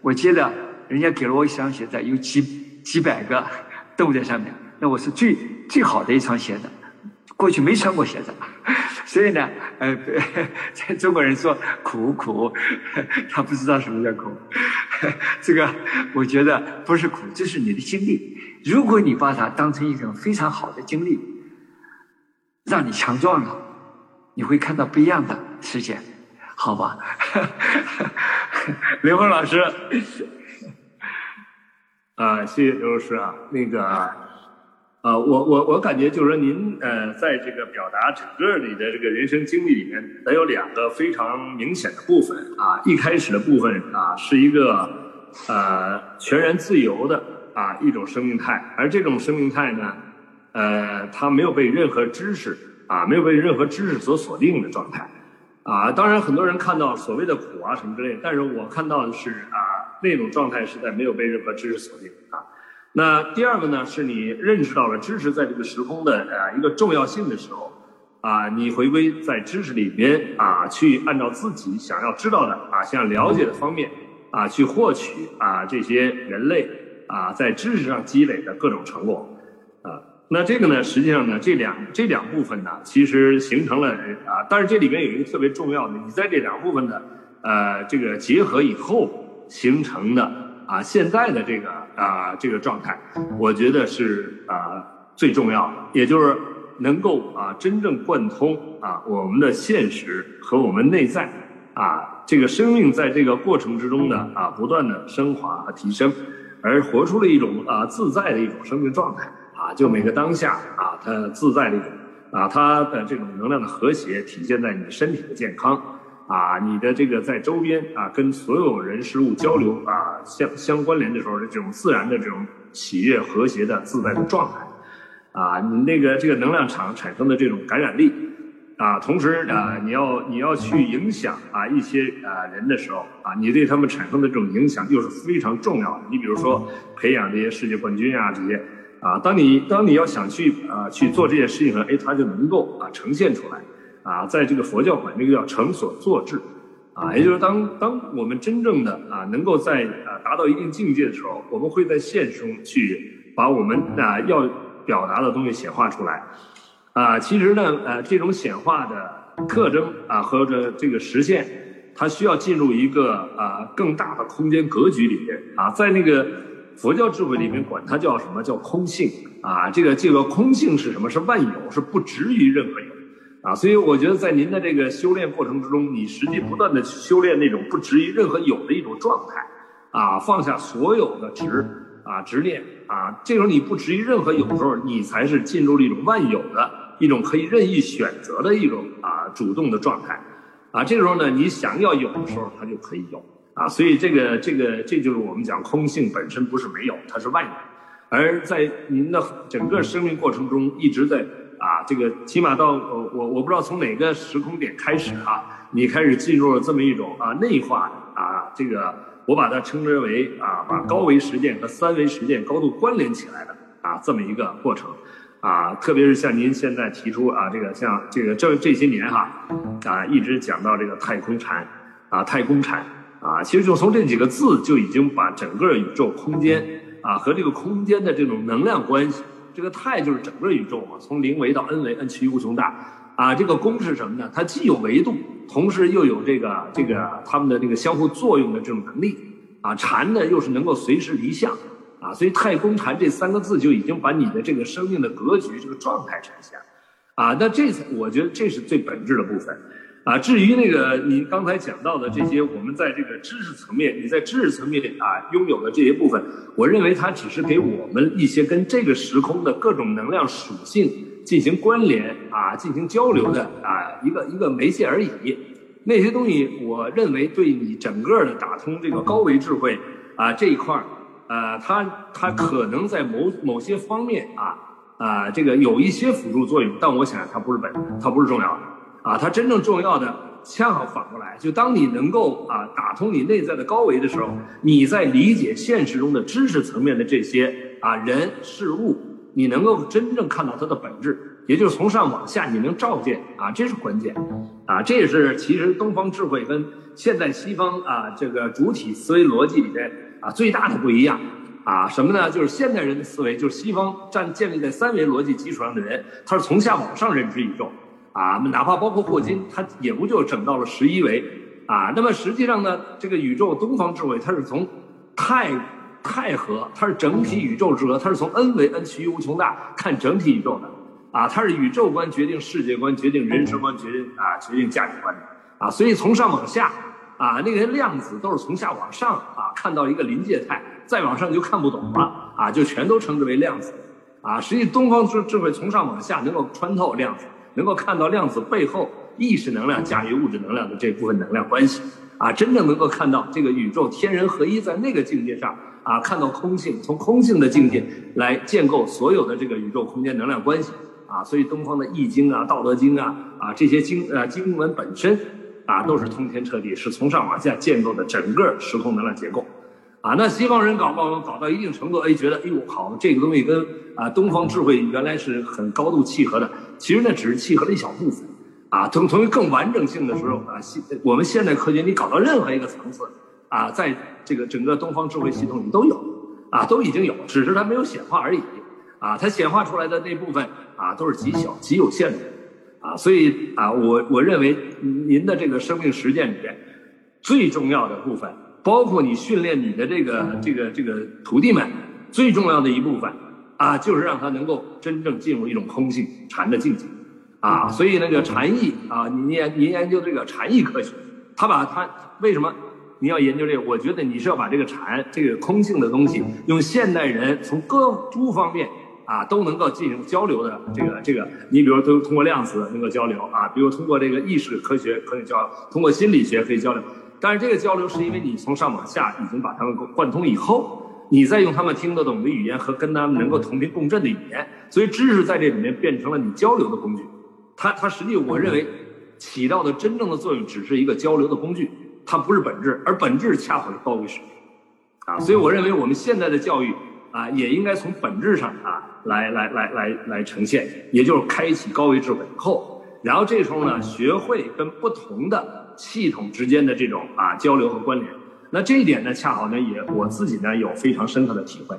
我记得人家给了我一双鞋子，有几几百个洞在上面，那我是最最好的一双鞋子。过去没穿过鞋子，所以呢，呃，在中国人说苦苦，他不知道什么叫苦。这个我觉得不是苦，这是你的经历。如果你把它当成一种非常好的经历，让你强壮了，你会看到不一样的世界，好吧？刘峰老师，啊，谢谢刘老师啊，那个。啊，我我我感觉就是说，您呃，在这个表达整个你的这个人生经历里面，得有两个非常明显的部分啊。一开始的部分啊，是一个呃全然自由的啊一种生命态，而这种生命态呢，呃，它没有被任何知识啊，没有被任何知识所锁定的状态啊。当然，很多人看到所谓的苦啊什么之类，但是我看到的是啊，那种状态是在没有被任何知识锁定啊。那第二个呢，是你认识到了知识在这个时空的呃一个重要性的时候，啊，你回归在知识里边啊，去按照自己想要知道的啊，想要了解的方面啊，去获取啊这些人类啊在知识上积累的各种成果啊。那这个呢，实际上呢，这两这两部分呢，其实形成了啊，但是这里面有一个特别重要的，你在这两部分的呃这个结合以后形成的。啊，现在的这个啊这个状态，我觉得是啊最重要的，也就是能够啊真正贯通啊我们的现实和我们内在啊这个生命在这个过程之中呢啊不断的升华和提升，而活出了一种啊自在的一种生命状态啊，就每个当下啊它自在的一种啊它的这种能量的和谐体现在你的身体的健康。啊，你的这个在周边啊，跟所有人事物交流啊，相相关联的时候的这种自然的这种喜悦、和谐的自在的状态，啊，你那个这个能量场产生的这种感染力，啊，同时啊，你要你要去影响啊一些啊人的时候啊，你对他们产生的这种影响又是非常重要的。你比如说培养这些世界冠军啊这些，啊，当你当你要想去啊去做这件事情的时候，哎，它就能够啊呈现出来，啊，在这个佛教管这个叫成所作智，啊，也就是当当我们真正的啊能够在啊达到一定境界的时候，我们会在现实中去把我们啊要表达的东西显化出来，啊，其实呢，呃，这种显化的特征啊和这这个实现，它需要进入一个啊更大的空间格局里面啊，在那个。佛教智慧里面管它叫什么叫空性啊？这个这个空性是什么？是万有，是不执于任何有啊。所以我觉得在您的这个修炼过程之中，你实际不断的修炼那种不执于任何有的一种状态啊，放下所有的执啊执念啊，这种你不执于任何有的时候，你才是进入了一种万有的一种可以任意选择的一种啊主动的状态啊。这个时候呢，你想要有的时候，它就可以有。啊，所以这个这个这就是我们讲空性本身不是没有，它是万有，而在您的整个生命过程中一直在啊，这个起码到我我我不知道从哪个时空点开始啊，你开始进入了这么一种啊内化啊，这个我把它称之为啊，把高维实践和三维实践高度关联起来的啊这么一个过程啊，特别是像您现在提出啊，这个像这个这这些年哈啊一直讲到这个太空禅啊太空禅。啊，其实就从这几个字就已经把整个宇宙空间啊和这个空间的这种能量关系，这个太就是整个宇宙嘛，从零维到 n 维，n 趋于无穷大。啊，这个功是什么呢？它既有维度，同时又有这个这个它们的这个相互作用的这种能力。啊，禅呢又是能够随时离相。啊，所以太空禅这三个字就已经把你的这个生命的格局这个状态呈现。啊，那这我觉得这是最本质的部分。啊，至于那个你刚才讲到的这些，我们在这个知识层面，你在知识层面啊拥有的这些部分，我认为它只是给我们一些跟这个时空的各种能量属性进行关联啊、进行交流的啊一个一个媒介而已。那些东西，我认为对你整个的打通这个高维智慧啊这一块儿，呃，它它可能在某某些方面啊啊这个有一些辅助作用，但我想它不是本，它不是重要的。啊，它真正重要的恰好反过来，就当你能够啊打通你内在的高维的时候，你在理解现实中的知识层面的这些啊人事物，你能够真正看到它的本质，也就是从上往下你能照见啊，这是关键啊，这也是其实东方智慧跟现在西方啊这个主体思维逻辑里边啊最大的不一样啊什么呢？就是现代人的思维，就是西方站建立在三维逻辑基础上的人，他是从下往上认知宇宙。啊，哪怕包括霍金，他也不就整到了十一维，啊，那么实际上呢，这个宇宙东方智慧，它是从太太和，它是整体宇宙之和，它是从 n 为 n 趋于无穷大看整体宇宙的，啊，它是宇宙观决定世界观，决定人生观，决定啊决定价值观的，啊，所以从上往下，啊，那些量子都是从下往上啊看到一个临界态，再往上就看不懂了，啊，就全都称之为量子，啊，实际东方智智慧从上往下能够穿透量子。能够看到量子背后意识能量驾驭物质能量的这部分能量关系，啊，真正能够看到这个宇宙天人合一，在那个境界上，啊，看到空性，从空性的境界来建构所有的这个宇宙空间能量关系，啊，所以东方的易经啊、道德经啊，啊这些经呃经文本身，啊都是通天彻地，是从上往下建构的整个时空能量结构。啊，那西方人搞搞搞到一定程度，哎，觉得哎呦好，这个东西跟啊东方智慧原来是很高度契合的。其实那只是契合了一小部分。啊，从从更完整性的时候啊，现我们现代科学你搞到任何一个层次，啊，在这个整个东方智慧系统里都有，啊，都已经有，只是它没有显化而已。啊，它显化出来的那部分啊，都是极小、极有限的。啊，所以啊，我我认为您的这个生命实践里边最重要的部分。包括你训练你的这个这个这个徒弟们，最重要的一部分啊，就是让他能够真正进入一种空性禅的境界啊。所以那个禅意啊，您研您研究这个禅意科学，他把他为什么你要研究这个？我觉得你是要把这个禅这个空性的东西，用现代人从各诸方面啊都能够进行交流的这个这个，你比如都通过量子能够交流啊，比如通过这个意识科学可以交，通过心理学可以交流。但是这个交流是因为你从上往下已经把它们贯通以后，你再用他们听得懂的语言和跟他们能够同频共振的语言，所以知识在这里面变成了你交流的工具。它它实际我认为起到的真正的作用只是一个交流的工具，它不是本质，而本质恰好是高维水平啊。所以我认为我们现在的教育啊，也应该从本质上啊来来来来来呈现，也就是开启高维智慧后，然后这时候呢，学会跟不同的系统之间的这种啊交流和关联。那这一点呢，恰好呢也我自己呢有非常深刻的体会。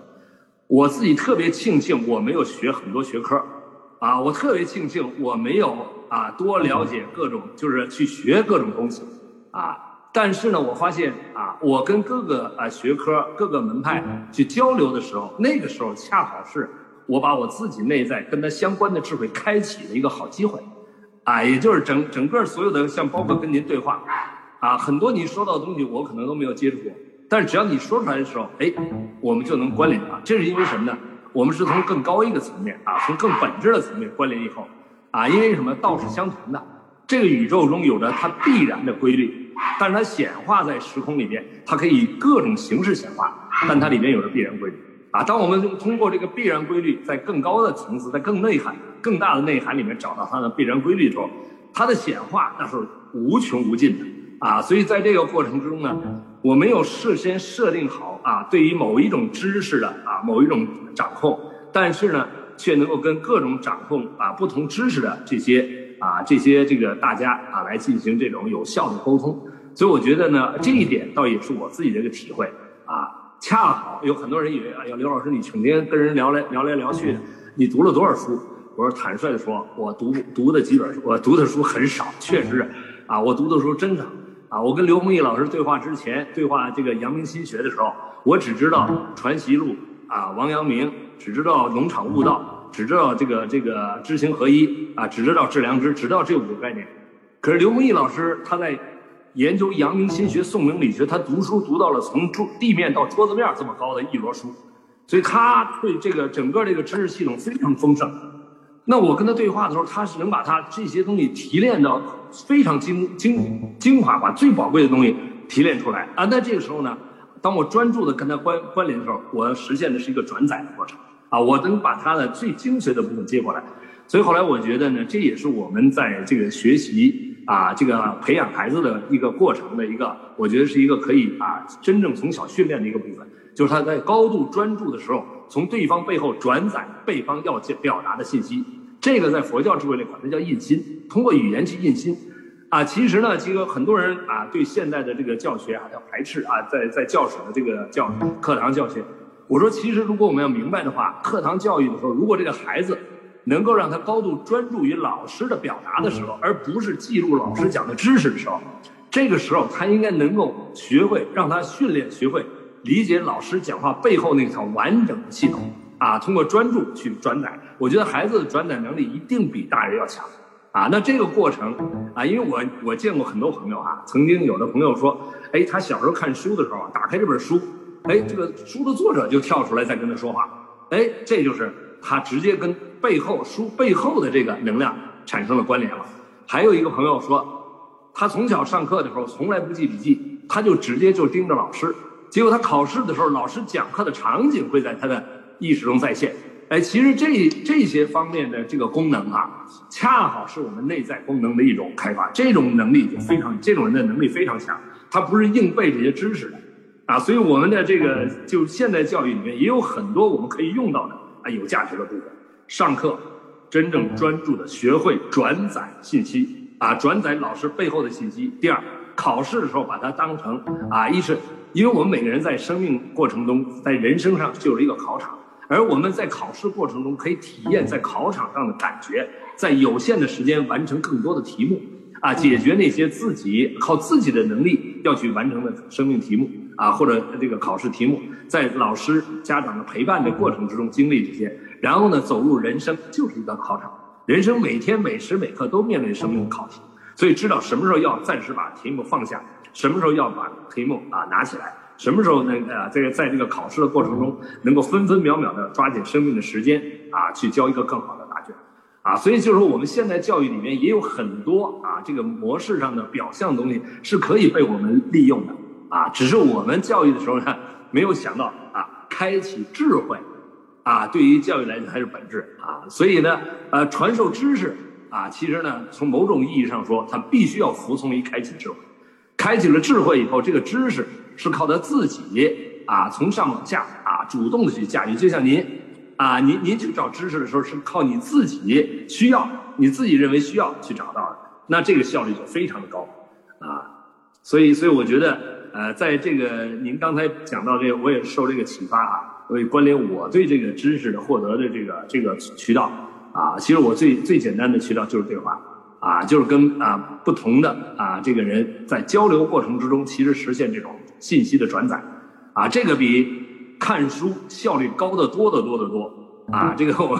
我自己特别庆幸我没有学很多学科，啊，我特别庆幸我没有啊多了解各种，就是去学各种东西，啊，但是呢，我发现啊，我跟各个啊学科、各个门派去交流的时候，那个时候恰好是我把我自己内在跟他相关的智慧开启的一个好机会，啊，也就是整整个所有的像包括跟您对话，啊，很多你说到的东西我可能都没有接触过。但是只要你说出来的时候，哎，我们就能关联啊。这是因为什么呢？我们是从更高一个层面啊，从更本质的层面关联以后，啊，因为什么？道是相同的，这个宇宙中有着它必然的规律，但是它显化在时空里面，它可以以各种形式显化，但它里面有着必然规律啊。当我们通过这个必然规律，在更高的层次，在更内涵、更大的内涵里面找到它的必然规律的时候，它的显化那是无穷无尽的啊。所以在这个过程之中呢。我没有事先设定好啊，对于某一种知识的啊某一种掌控，但是呢，却能够跟各种掌控啊不同知识的这些啊这些这个大家啊来进行这种有效的沟通。所以我觉得呢，这一点倒也是我自己的一个体会啊。恰好有很多人以为，哎呀，刘老师你成天跟人聊来聊来聊去的，你读了多少书？我说坦率的说，我读读的几本书，我读的书很少，确实啊，我读的书真少。啊，我跟刘弘毅老师对话之前，对话这个阳明心学的时候，我只知道《传习录》啊，王阳明，只知道农场悟道，只知道这个这个知行合一啊，只知道致良知，只知道这五个概念。可是刘弘毅老师他在研究阳明心学、宋明理学，他读书读到了从桌地面到桌子面这么高的一摞书，所以他对这个整个这个知识系统非常丰盛。那我跟他对话的时候，他是能把他这些东西提炼到非常精精精华，把最宝贵的东西提炼出来啊。那这个时候呢，当我专注的跟他关关联的时候，我实现的是一个转载的过程啊，我能把他的最精髓的部分接过来。所以后来我觉得呢，这也是我们在这个学习啊，这个培养孩子的一个过程的一个，我觉得是一个可以啊，真正从小训练的一个部分，就是他在高度专注的时候，从对方背后转载对方要表达的信息。这个在佛教智慧里管它叫印心，通过语言去印心，啊，其实呢，这个很多人啊对现在的这个教学啊要排斥啊，在在教室的这个教课堂教学，我说其实如果我们要明白的话，课堂教育的时候，如果这个孩子能够让他高度专注于老师的表达的时候，而不是记录老师讲的知识的时候，这个时候他应该能够学会让他训练学会理解老师讲话背后那套完整的系统。啊，通过专注去转载，我觉得孩子的转载能力一定比大人要强。啊，那这个过程啊，因为我我见过很多朋友啊，曾经有的朋友说，哎，他小时候看书的时候，打开这本书，哎，这个书的作者就跳出来在跟他说话，哎，这就是他直接跟背后书背后的这个能量产生了关联了。还有一个朋友说，他从小上课的时候从来不记笔记，他就直接就盯着老师，结果他考试的时候，老师讲课的场景会在他的。意识中再现，哎，其实这这些方面的这个功能啊，恰好是我们内在功能的一种开发。这种能力就非常，这种人的能力非常强，他不是硬背这些知识的，啊，所以我们的这个就现代教育里面也有很多我们可以用到的啊有价值的部分。上课真正专注的学会转载信息啊，转载老师背后的信息。第二，考试的时候把它当成啊，一是因为我们每个人在生命过程中，在人生上就是一个考场。而我们在考试过程中可以体验在考场上的感觉，在有限的时间完成更多的题目，啊，解决那些自己靠自己的能力要去完成的生命题目，啊，或者这个考试题目，在老师、家长的陪伴的过程之中经历这些，然后呢，走入人生就是一个考场，人生每天每时每刻都面临生命的考题，所以知道什么时候要暂时把题目放下，什么时候要把黑幕啊拿起来。什么时候能啊？这个在这个考试的过程中，能够分分秒秒的抓紧生命的时间啊，去交一个更好的答卷，啊，所以就是说，我们现在教育里面也有很多啊，这个模式上的表象东西是可以被我们利用的啊，只是我们教育的时候呢，没有想到啊，开启智慧啊，对于教育来讲还是本质啊，所以呢，呃，传授知识啊，其实呢，从某种意义上说，它必须要服从于开启智慧，开启了智慧以后，这个知识。是靠他自己啊，从上往下啊，主动的去驾驭。就像您啊，您您去找知识的时候是靠你自己需要，你自己认为需要去找到的，那这个效率就非常的高啊。所以，所以我觉得，呃，在这个您刚才讲到这个，我也受这个启发啊，所以关联我对这个知识的获得的这个这个渠道啊，其实我最最简单的渠道就是对话。啊，就是跟啊不同的啊这个人在交流过程之中，其实实现这种信息的转载，啊，这个比看书效率高得多得多得多啊！这个我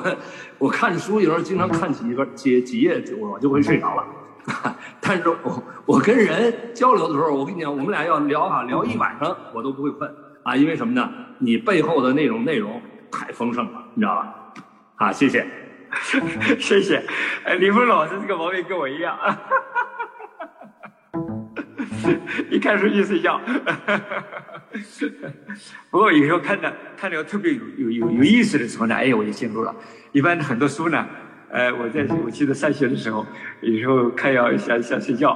我看书有时候经常看几个几几页，我就会睡着了。但是我我跟人交流的时候，我跟你讲，我们俩要聊啊聊一晚上，我都不会困啊，因为什么呢？你背后的那种内容太丰盛了，你知道吧？啊，谢谢。谢谢，哎，李峰老师这个毛病跟我一样，一看书就睡觉。不过有时候看的看的特别有有有有意思的时候呢，哎，我就进入了。一般很多书呢，呃，我在我记得上学的时候，有时候看要想想睡觉，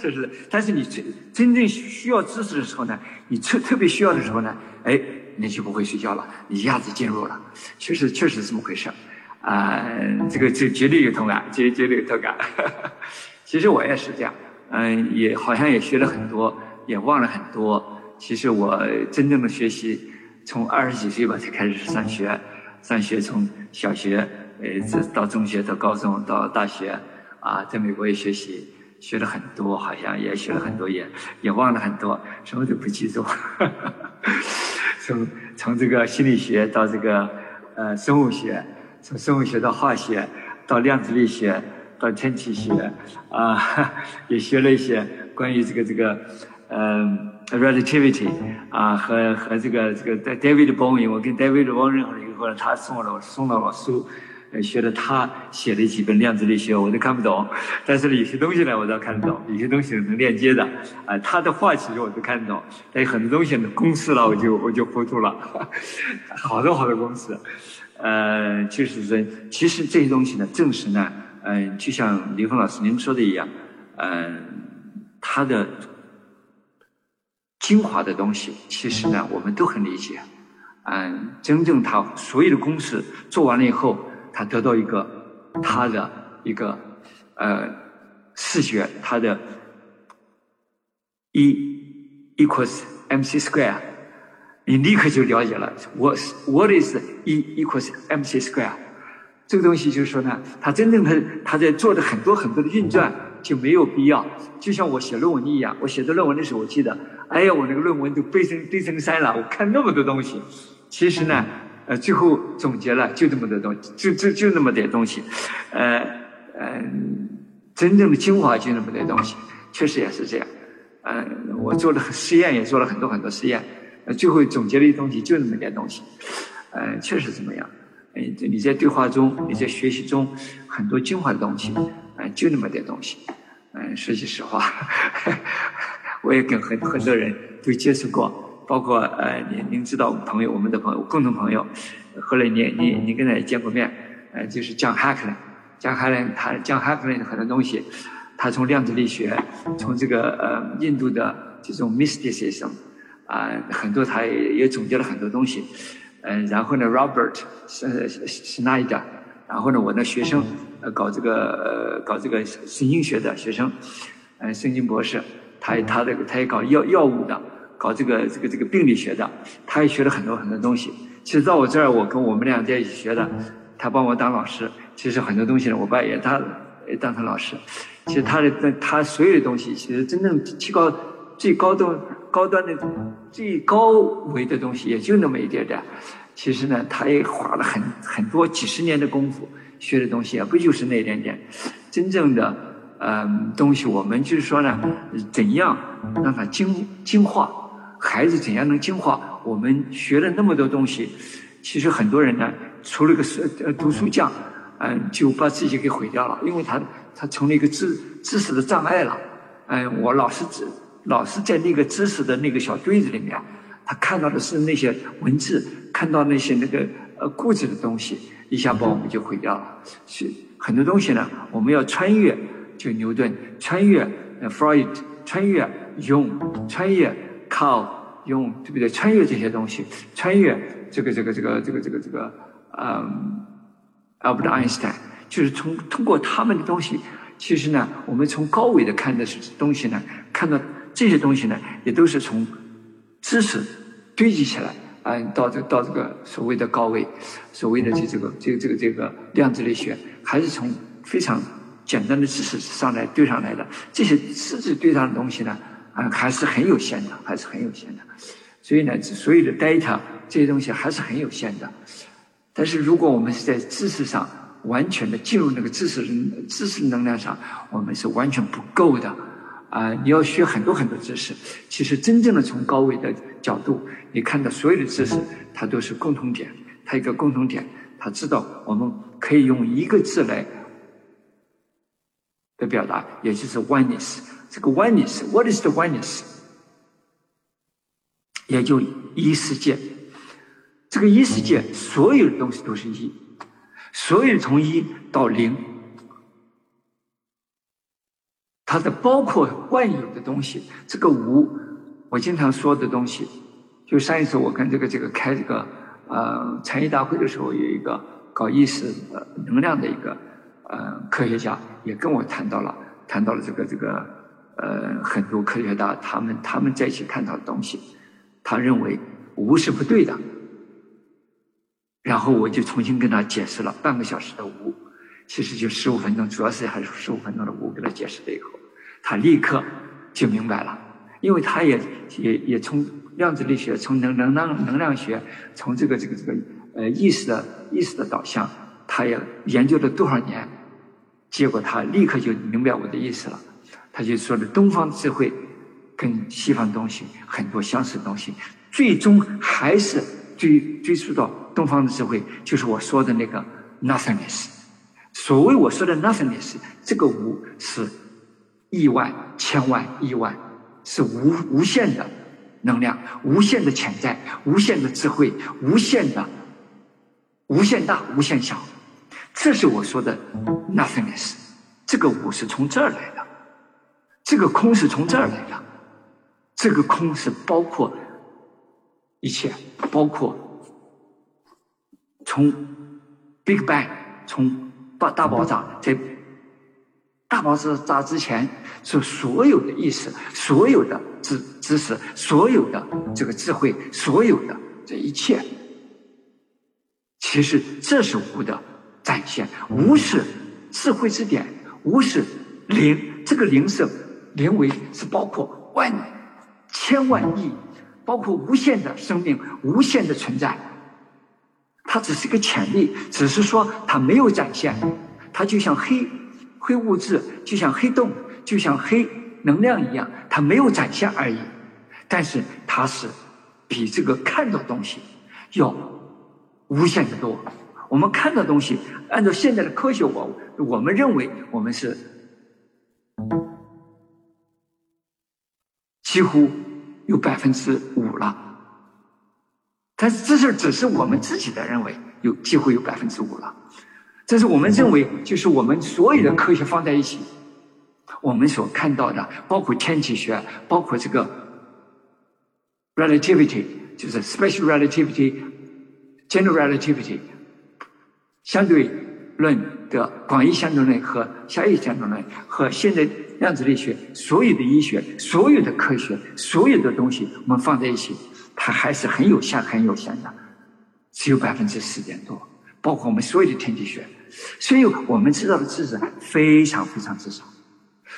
就是。但是你真真正需要知识的时候呢，你特特别需要的时候呢，哎，你就不会睡觉了，一下子进入了。确实确实是这么回事。啊，这个这绝对有同感，绝绝对有同感。其实我也是这样，嗯，也好像也学了很多，也忘了很多。其实我真正的学习，从二十几岁吧才开始上学，上学从小学，呃，这到中学，到高中，到大学，啊，在美国也学习，学了很多，好像也学了很多，也也忘了很多，什么都不记住。从从这个心理学到这个呃生物学。从生物学到化学，到量子力学，到天体学，啊，也学了一些关于这个这个，嗯，relativity，啊，和和这个这个 David Bowie，我跟 David Bowie 以后呢，他送了我送了我书，学的他写的几本量子力学，我都看不懂，但是呢，有些东西呢，我倒看得懂，有些东西能链接的，啊，他的话其实我都看得懂，但有很多东西呢，公式了我就我就糊涂了，好多好多公式。呃，就是说，其实这些东西呢，正是呢，嗯，就像林峰老师您说的一样，嗯，它的精华的东西，其实呢，我们都很理解。嗯，真正他所有的公式做完了以后，他得到一个他的一个呃视觉，他的 E equals mc square。你立刻就了解了，what what is E equals mc square？这个东西就是说呢，他真正的他在做的很多很多的运转就没有必要。就像我写论文一样，我写的论文的时候，我记得，哎呀，我那个论文都背成堆成山了，我看那么多东西。其实呢，呃，最后总结了就这么多东西，就就就那么点东西，呃呃，真正的精华就那么点东西，确实也是这样。嗯，我做了实验，也做了很多很多实验。最后总结了一东西就那么点东西，呃，确实怎么样？哎，你在对话中，你在学习中，很多精华的东西，哎，就那么点东西。嗯，说句实话，我也跟很很多人都接触过，包括呃，您您知道我们朋友，我们的朋友，共同朋友，后来你你你跟他也见过面，呃，就是江哈克兰，江哈兰他江哈克兰的很多东西，他从量子力学，从这个呃印度的这种 mysticism。啊，很多他也也总结了很多东西，嗯，然后呢，Robert 是是那一点，然后呢，我的学生呃搞这个呃搞这个神经学的学生，嗯，神经博士，他他这个他也搞药药物的，搞这个这个这个病理学的，他也学了很多很多东西。其实到我这儿，我跟我们俩在一起学的，他帮我当老师。其实很多东西呢，我爸也他当成老师。其实他的他所有的东西，其实真正提高最高的。高端的最高维的东西也就那么一点点，其实呢，他也花了很很多几十年的功夫学的东西，也不就是那一点点。真正的嗯东西，我们就是说呢，怎样让它精精化？孩子怎样能精化？我们学了那么多东西，其实很多人呢，除了个是呃读书匠，嗯，就把自己给毁掉了，因为他他成了一个知知识的障碍了。嗯，我老是只。老是在那个知识的那个小堆子里面，他看到的是那些文字，看到那些那个呃固执的东西，一下把我们就毁掉了。是很多东西呢，我们要穿越，就牛顿穿越，呃，Freud 穿越，用穿越靠用对不对？穿越这些东西，穿越这个这个这个这个这个这个，嗯，Albert Einstein，就是从通过他们的东西，其实呢，我们从高维的看的东西呢，看到这些东西呢，也都是从知识堆积起来，啊，到这到这个所谓的高位，所谓的这这个这个这个这个量子力学，还是从非常简单的知识上来堆上来的。这些知识堆上的东西呢？啊，还是很有限的，还是很有限的。所以呢，所有的 data 这些东西还是很有限的。但是，如果我们是在知识上完全的进入那个知识知识能量上，我们是完全不够的。啊，你要学很多很多知识。其实，真正的从高维的角度，你看到所有的知识，它都是共同点。它一个共同点，他知道我们可以用一个字来的表达，也就是 oneness。这个 oneness，what is the oneness？也就一世界。这个一世界所有的东西都是一，所有从一到零，它的包括万有的东西。这个无，我经常说的东西，就上一次我跟这个这个开这个呃禅意大会的时候，有一个搞意识呃能量的一个呃科学家也跟我谈到了，谈到了这个这个。呃，很多科学家他们他们在一起看到的东西，他认为无是不对的。然后我就重新跟他解释了半个小时的无，其实就十五分钟，主要是还是十五分钟的我，给他解释了以后，他立刻就明白了，因为他也也也从量子力学、从能能量能量学、从这个这个这个呃意识的意识的导向，他也研究了多少年，结果他立刻就明白我的意思了。他就说的东方智慧跟西方东西很多相似的东西，最终还是追追溯到东方的智慧，就是我说的那个 nothingness。所谓我说的 nothingness，这个无是亿万、千万、亿万，是无无限的能量、无限的潜在、无限的智慧、无限的无限大、无限小。这是我说的 nothingness。这个无是从这儿来的。这个空是从这儿来的，这个空是包括一切，包括从 Big Bang，从大大爆炸，在大爆炸之前，是所有的意识，所有的知知识，所有的这个智慧，所有的这一切，其实这是无的展现。无是智慧之点，无是零，这个零是。零维是包括万千万亿，包括无限的生命、无限的存在。它只是一个潜力，只是说它没有展现。它就像黑黑物质，就像黑洞，就像黑能量一样，它没有展现而已。但是它是比这个看到东西要无限的多。我们看到东西，按照现在的科学，我我们认为我们是。几乎有百分之五了，但是这事只是我们自己的认为，有几乎有百分之五了。这是我们认为，就是我们所有的科学放在一起，我们所看到的，包括天体学，包括这个 relativity，就是 special relativity，general relativity，相对论的广义相对论和狭义相对论和现在。量子力学，所有的医学，所有的科学，所有的东西，我们放在一起，它还是很有限、很有限的，只有百分之四点多。包括我们所有的天体学，所以我们知道的知识非常非常之少。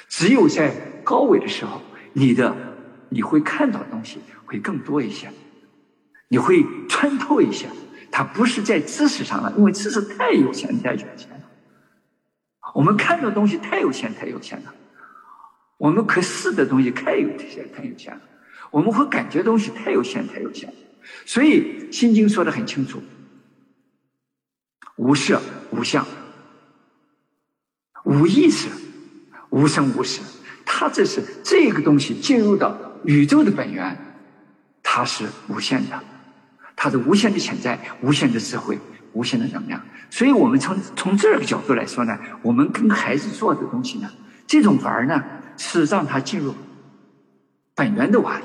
只有在高维的时候，你的你会看到的东西会更多一些，你会穿透一些。它不是在知识上了，因为知识太有限、太有限了。我们看到东西太有限、太有限了。我们可视的东西太有限，太有限了；我们会感觉东西太有限，太有限。所以《心经》说的很清楚：无色无相，无意识，无生无死。它这是这个东西进入到宇宙的本源，它是无限的，它的无限的潜在、无限的智慧、无限的能量。所以我们从从这个角度来说呢，我们跟孩子做的东西呢，这种玩呢。是让他进入本源的玩，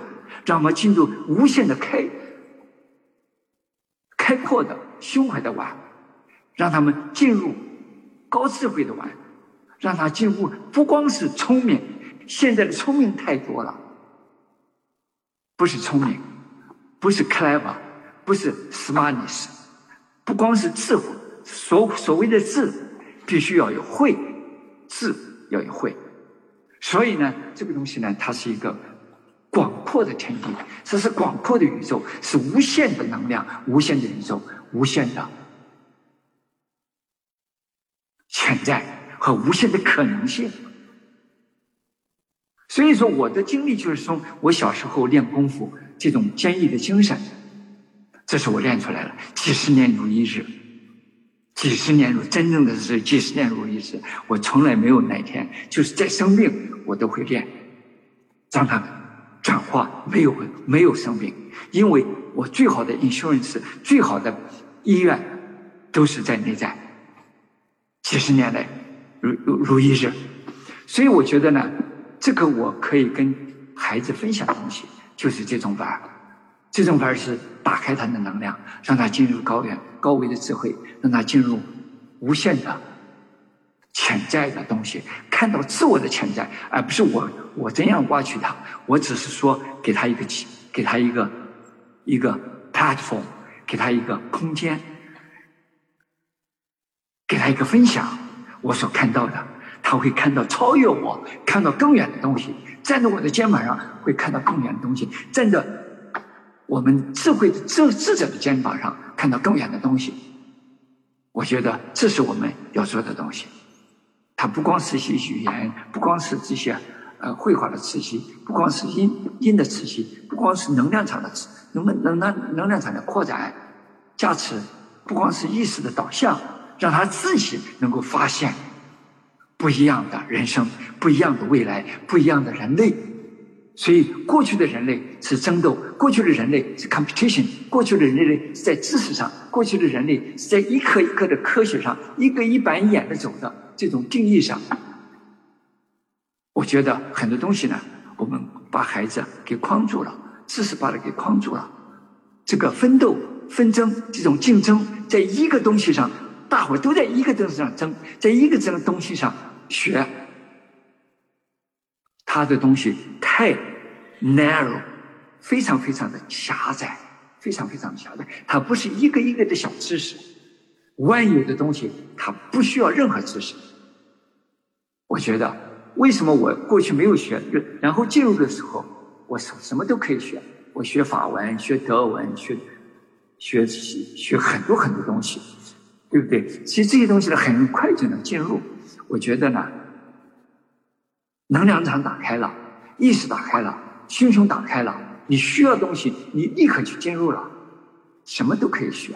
让我们进入无限的开开阔的胸怀的玩，让他们进入高智慧的玩，让他进入不光是聪明，现在的聪明太多了，不是聪明，不是 clever，不是 smartness，不光是智慧，所所谓的智，必须要有慧，智要有慧。所以呢，这个东西呢，它是一个广阔的天地，这是广阔的宇宙，是无限的能量，无限的宇宙，无限的潜在和无限的可能性。所以说，我的经历就是从我小时候练功夫这种坚毅的精神，这是我练出来了，几十年如一日。几十年如真正的是几十年如一日，我从来没有哪天就是在生病，我都会练，让它转化没有没有生病，因为我最好的 insurance 最好的医院都是在内在，几十年来如如一日，所以我觉得呢，这个我可以跟孩子分享的东西就是这种吧。这种法是打开他的能量，让他进入高远、高维的智慧，让他进入无限的潜在的东西，看到自我的潜在，而不是我我怎样挖取它。我只是说给他一个给他一个一个 platform，给他一个空间，给他一个分享。我所看到的，他会看到超越我，看到更远的东西。站在我的肩膀上，会看到更远的东西。站在。我们智慧的智智者的肩膀上看到更远的东西，我觉得这是我们要做的东西。它不光是些语言，不光是这些呃绘画的磁吸，不光是音音的磁吸，不光是能量场的磁能能能能量场的扩展加持，不光是意识的导向，让他自己能够发现不一样的人生，不一样的未来，不一样的人类。所以，过去的人类是争斗，过去的人类是 competition，过去的人类是在知识上，过去的人类是在一颗一颗的科学上，一个一板一眼的走的这种定义上。我觉得很多东西呢，我们把孩子给框住了，知识把他给框住了。这个奋斗、纷争、这种竞争，在一个东西上，大伙都在一个东西上争，在一个这个东西上学。他的东西太 narrow，非常非常的狭窄，非常非常的狭窄。它不是一个一个的小知识，万有的东西它不需要任何知识。我觉得为什么我过去没有学，然后进入的时候，我什什么都可以学。我学法文，学德文，学学学很多很多东西，对不对？其实这些东西呢，很快就能进入。我觉得呢。能量场打开了，意识打开了，心胸打开了，你需要东西，你立刻去进入了，什么都可以学。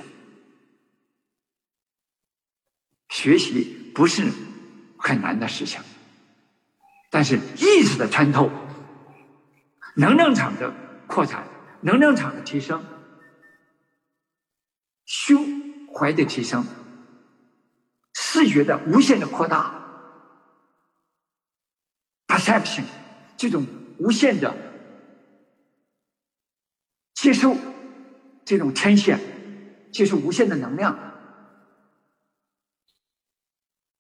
学习不是很难的事情，但是意识的穿透，能量场的扩展，能量场的提升，胸怀的提升，视觉的无限的扩大。perception 这种无限的接受，这种天线接受无限的能量，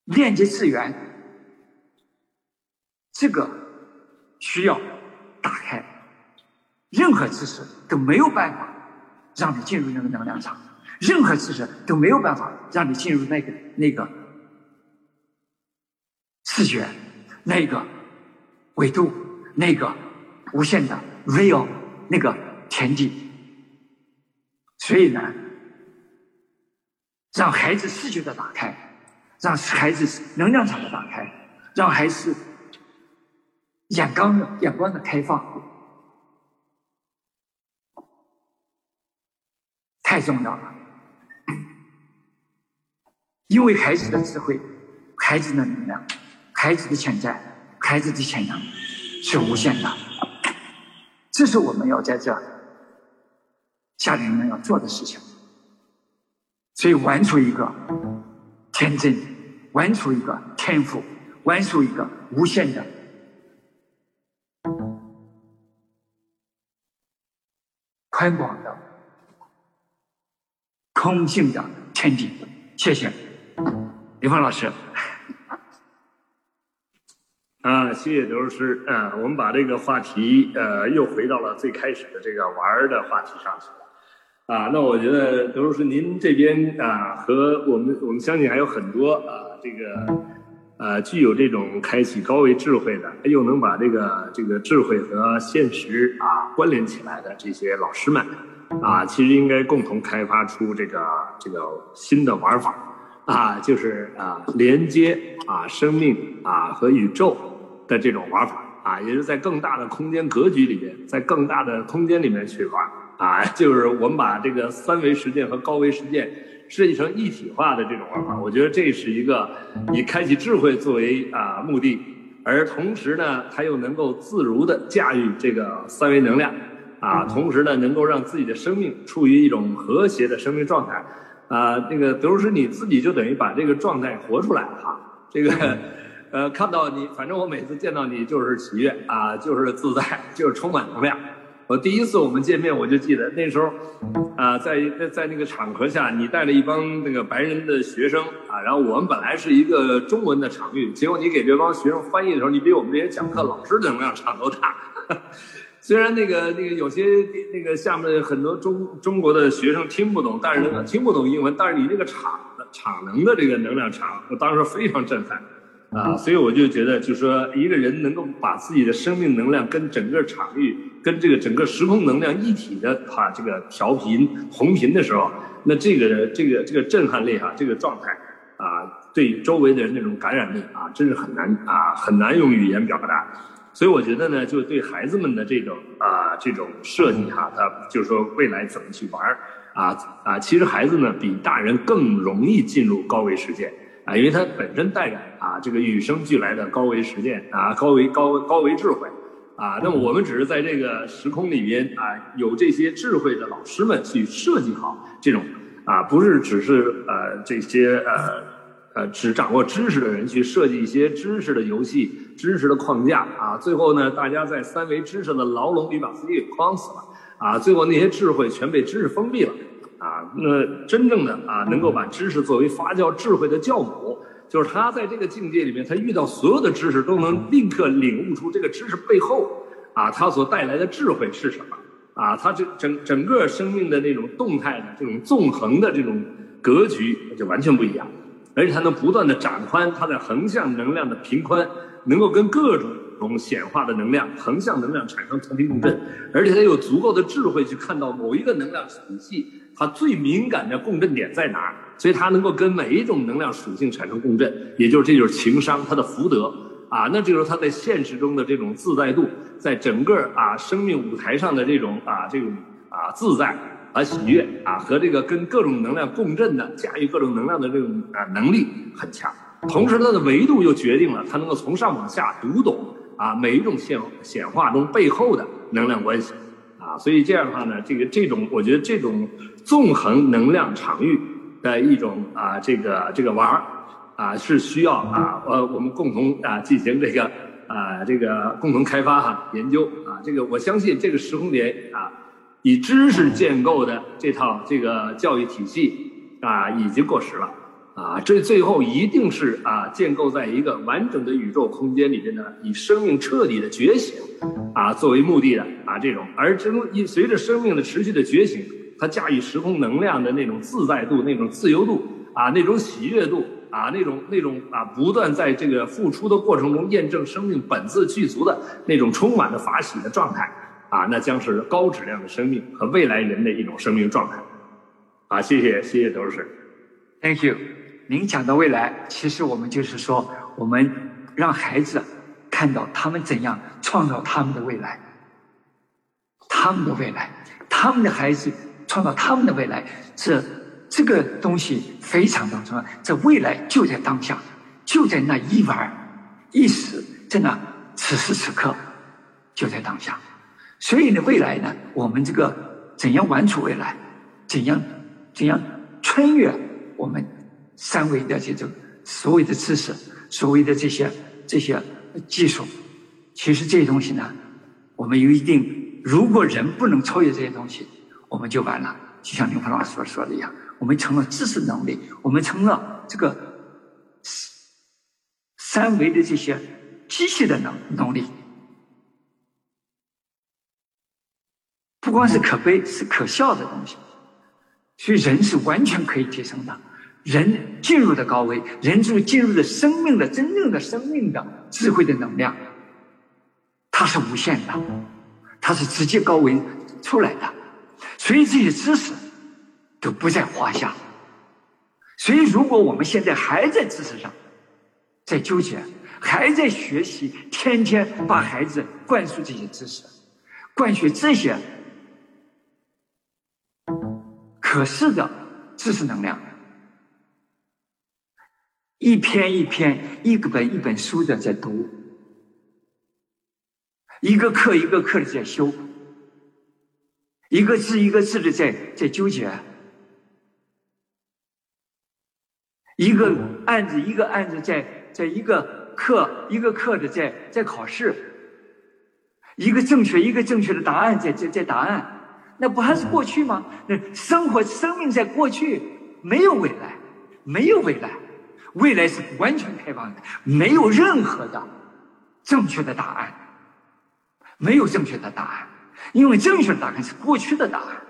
链接资源，这个需要打开。任何知识都没有办法让你进入那个能量场，任何知识都没有办法让你进入那个那个视觉，那个。维度那个无限的 real 那个天地，所以呢，让孩子视觉的打开，让孩子能量场的打开，让孩子眼光的眼光的开放，太重要了。因为孩子的智慧，孩子的能量，孩子的潜在。孩子的潜能是无限的，这是我们要在这家庭们要做的事情。所以玩出一个天真，玩出一个天赋，玩出一个无限的宽广的、空性的天地。谢谢，李峰老师。啊，谢谢刘老师。啊，我们把这个话题，呃，又回到了最开始的这个玩儿的话题上去了。啊，那我觉得刘老师您这边啊，和我们我们相信还有很多啊，这个呃，具有这种开启高维智慧的，又能把这个这个智慧和现实啊关联起来的这些老师们，啊，其实应该共同开发出这个这个新的玩法。啊，就是啊，连接啊，生命啊和宇宙的这种玩法啊，也是在更大的空间格局里面，在更大的空间里面去玩啊，就是我们把这个三维实践和高维实践设计成一体化的这种玩法。我觉得这是一个以开启智慧作为啊目的，而同时呢，它又能够自如的驾驭这个三维能量啊，同时呢，能够让自己的生命处于一种和谐的生命状态。啊，那个德如师你自己就等于把这个状态活出来了哈。这个，呃，看到你，反正我每次见到你就是喜悦啊，就是自在，就是充满能量。我第一次我们见面，我就记得那时候，啊，在在那个场合下，你带了一帮那个白人的学生啊，然后我们本来是一个中文的场域，结果你给这帮学生翻译的时候，你比我们这些讲课老师的能量场都大。虽然那个那个有些那个下面很多中中国的学生听不懂，但是听不懂英文，但是你那个场的场能的这个能量场，我当时非常震撼，啊，所以我就觉得，就是说一个人能够把自己的生命能量跟整个场域、跟这个整个时空能量一体的哈这个调频同频的时候，那这个这个这个震撼力哈，这个状态啊，对周围的人那种感染力啊，真是很难啊，很难用语言表达。所以我觉得呢，就对孩子们的这种啊这种设计哈，他就是说未来怎么去玩啊啊，其实孩子呢比大人更容易进入高维实践啊，因为他本身带着啊这个与生俱来的高维实践啊高维高高维智慧啊，那么我们只是在这个时空里边啊有这些智慧的老师们去设计好这种啊不是只是呃这些呃。呃，只掌握知识的人去设计一些知识的游戏、知识的框架啊，最后呢，大家在三维知识的牢笼里把自己给框死了啊，最后那些智慧全被知识封闭了啊。那真正的啊，能够把知识作为发酵智慧的酵母，就是他在这个境界里面，他遇到所有的知识都能立刻领悟出这个知识背后啊，他所带来的智慧是什么啊，他这整整个生命的那种动态的这种纵横的这种格局就完全不一样。而且他能不断的展宽他的横向能量的频宽，能够跟各种种显化的能量、横向能量产生同频共振，而且他有足够的智慧去看到某一个能量体系它最敏感的共振点在哪儿，所以它能够跟每一种能量属性产生共振，也就是这就是情商，它的福德。啊，那这就是它在现实中的这种自在度，在整个啊生命舞台上的这种啊这种啊自在。啊，喜悦啊，和这个跟各种能量共振的驾驭各种能量的这种啊能力很强，同时它的维度又决定了它能够从上往下读懂啊每一种显显化中背后的能量关系。啊，所以这样的话呢，这个这种我觉得这种纵横能量场域的一种啊这个这个玩儿啊是需要啊呃我们共同啊进行这个啊这个共同开发哈研究啊这个我相信这个时空点啊。以知识建构的这套这个教育体系啊，已经过时了啊！这最后一定是啊，建构在一个完整的宇宙空间里边的，以生命彻底的觉醒啊作为目的的啊这种，而这种一随着生命的持续的觉醒，它驾驭时空能量的那种自在度、那种自由度啊、那种喜悦度啊、那种那种啊，不断在这个付出的过程中验证生命本自具足的那种充满了法喜的状态。啊，那将是高质量的生命和未来人的一种生命状态。啊，谢谢，谢谢董事 Thank you。您讲的未来，其实我们就是说，我们让孩子看到他们怎样创造他们的未来，他们的未来，他们的孩子创造他们的未来，这这个东西非常的重要。这未来就在当下，就在那一玩一时，在那此时此刻，就在当下。所以呢，未来呢，我们这个怎样玩出未来，怎样怎样穿越我们三维的这种所谓的知识，所谓的这些这些技术，其实这些东西呢，我们有一定，如果人不能超越这些东西，我们就完了。就像刘鹏老师所说的一样，我们成了知识能力，我们成了这个三维的这些机械的能能力。不光是可悲，是可笑的东西。所以人是完全可以提升的，人进入的高位，人就进入的生命的真正的生命的智慧的能量，它是无限的，它是直接高维出来的。所以这些知识都不在话下。所以如果我们现在还在知识上在纠结，还在学习，天天把孩子灌输这些知识，灌输这些。可视的知识能量，一篇一篇、一个本一本书的在读，一个课一个课的在修，一个字一个字的在在纠结，一个案子一个案子在在一个课一个课的在在考试，一个正确一个正确的答案在在在答案。那不还是过去吗？那生活、生命在过去，没有未来，没有未来，未来是完全开放的，没有任何的正确的答案，没有正确的答案，因为正确的答案是过去的答案，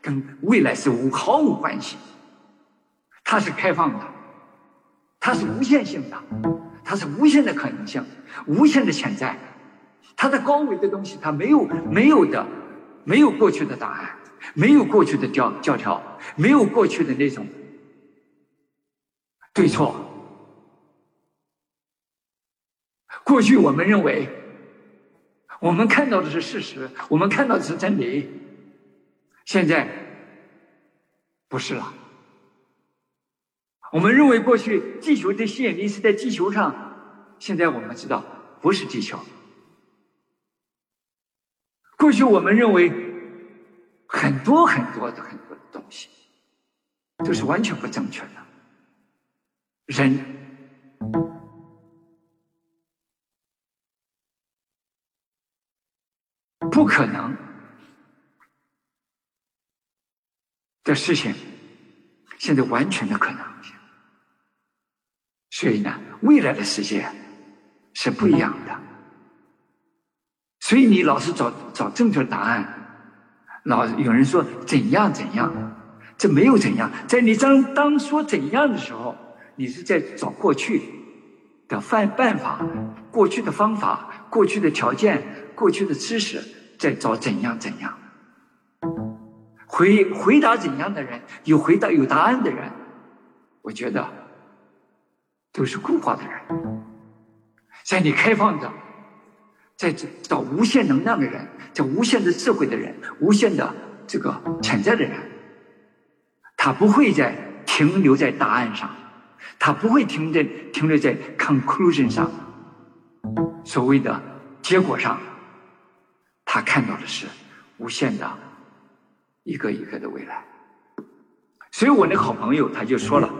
跟未来是无毫无关系，它是开放的，它是无限性的，它是无限的可能性，无限的潜在，它的高维的东西，它没有没有的。没有过去的答案，没有过去的教教条，没有过去的那种对错。过去我们认为，我们看到的是事实，我们看到的是真理。现在不是了。我们认为过去地球的吸引力是在地球上，现在我们知道不是地球。过去我们认为很多很多的很多的东西都是完全不正确的，人不可能的事情，现在完全的可能性。所以呢，未来的世界是不一样的。所以你老是找找正确答案，老有人说怎样怎样，这没有怎样。在你当当说怎样的时候，你是在找过去的办办法、过去的方法、过去的条件、过去的知识，在找怎样怎样。回回答怎样的人，有回答有答案的人，我觉得都是固化的人，在你开放的。在找无限能量的人，在无限的智慧的人，无限的这个潜在的人，他不会在停留在答案上，他不会停在停留在 conclusion 上，所谓的结果上，他看到的是无限的一个一个的未来。所以我那好朋友他就说了，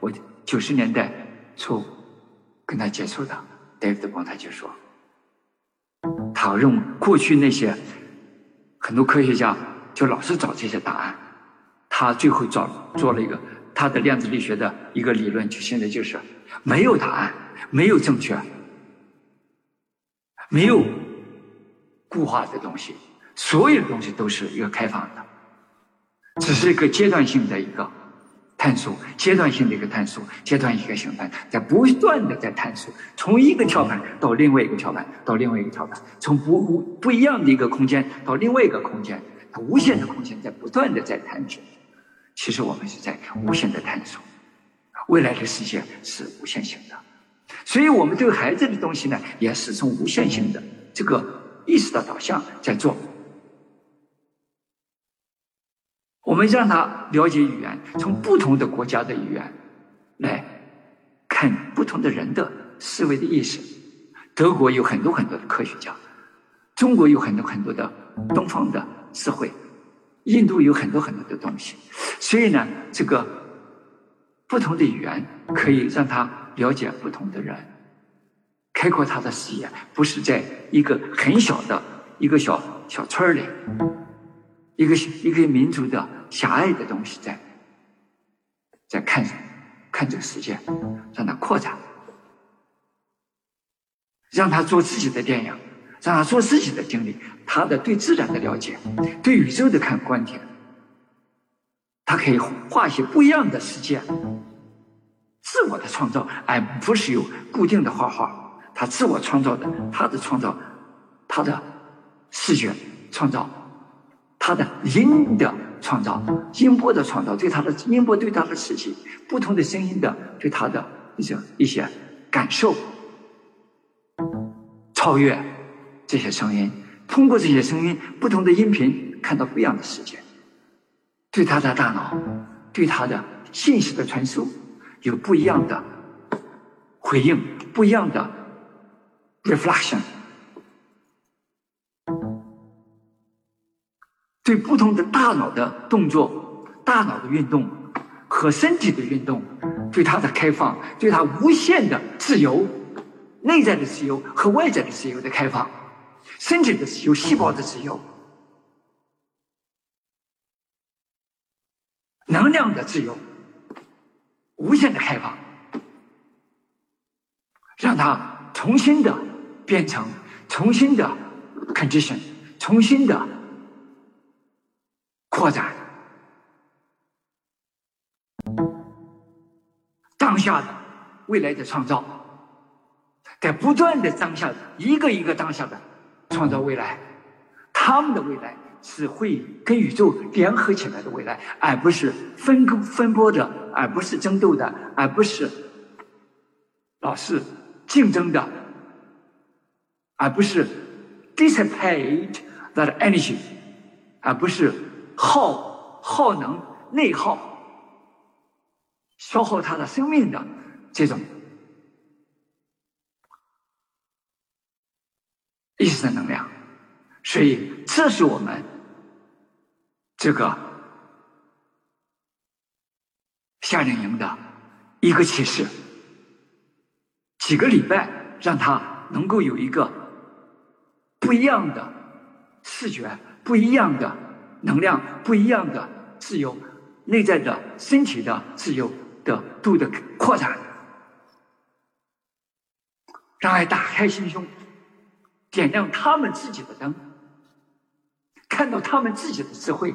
我九十年代初跟他接触的 David 光他就说。他认为过去那些很多科学家就老是找这些答案，他最后找做了一个他的量子力学的一个理论，就现在就是没有答案，没有正确，没有固化的东西，所有的东西都是一个开放的，只是一个阶段性的一个。探索阶段性的一个探索，阶段一个形态，在不断的在探索，从一个跳板到另外一个跳板，到另外一个跳板，从不不不一样的一个空间到另外一个空间，它无限的空间在不断的在探索。其实我们是在无限的探索，未来的世界是无限性的，所以我们对孩子的东西呢，也是从无限性的这个意识的导向在做。我们让他了解语言，从不同的国家的语言来看不同的人的思维的意识。德国有很多很多的科学家，中国有很多很多的东方的智慧，印度有很多很多的东西。所以呢，这个不同的语言可以让他了解不同的人，开阔他的视野，不是在一个很小的一个小小村里。一个一个民族的狭隘的东西在在看看这个世界，让它扩展，让他做自己的电影，让他做自己的经历，他的对自然的了解，对宇宙的看观点，他可以画些不一样的世界，自我的创造，而不是有固定的画画，他自我创造的，他的创造，他的视觉创造。他的音的创造，音波的创造，对他的音波对他的刺激，不同的声音的对他的一些一些感受，超越这些声音，通过这些声音，不同的音频看到不一样的世界，对他的大脑，对他的信息的传输有不一样的回应，不一样的 reflection。对不同的大脑的动作、大脑的运动和身体的运动，对它的开放，对它无限的自由、内在的自由和外在的自由的开放，身体的自由、细胞的自由、能量的自由、无限的开放，让它重新的变成重新的 condition，重新的。扩展当下的未来的创造，在不断的当下的一个一个当下的创造未来，他们的未来是会跟宇宙联合起来的未来，而不是分分拨的，而不是争斗的，而不是老是竞争的，而不是 dissipate that energy，而不是。耗耗能、内耗、消耗他的生命的这种意识的能量，所以这是我们这个夏令营的一个启示。几个礼拜，让他能够有一个不一样的视觉，不一样的。能量不一样的自由，内在的身体的自由的度的扩展，让爱打开心胸，点亮他们自己的灯，看到他们自己的智慧，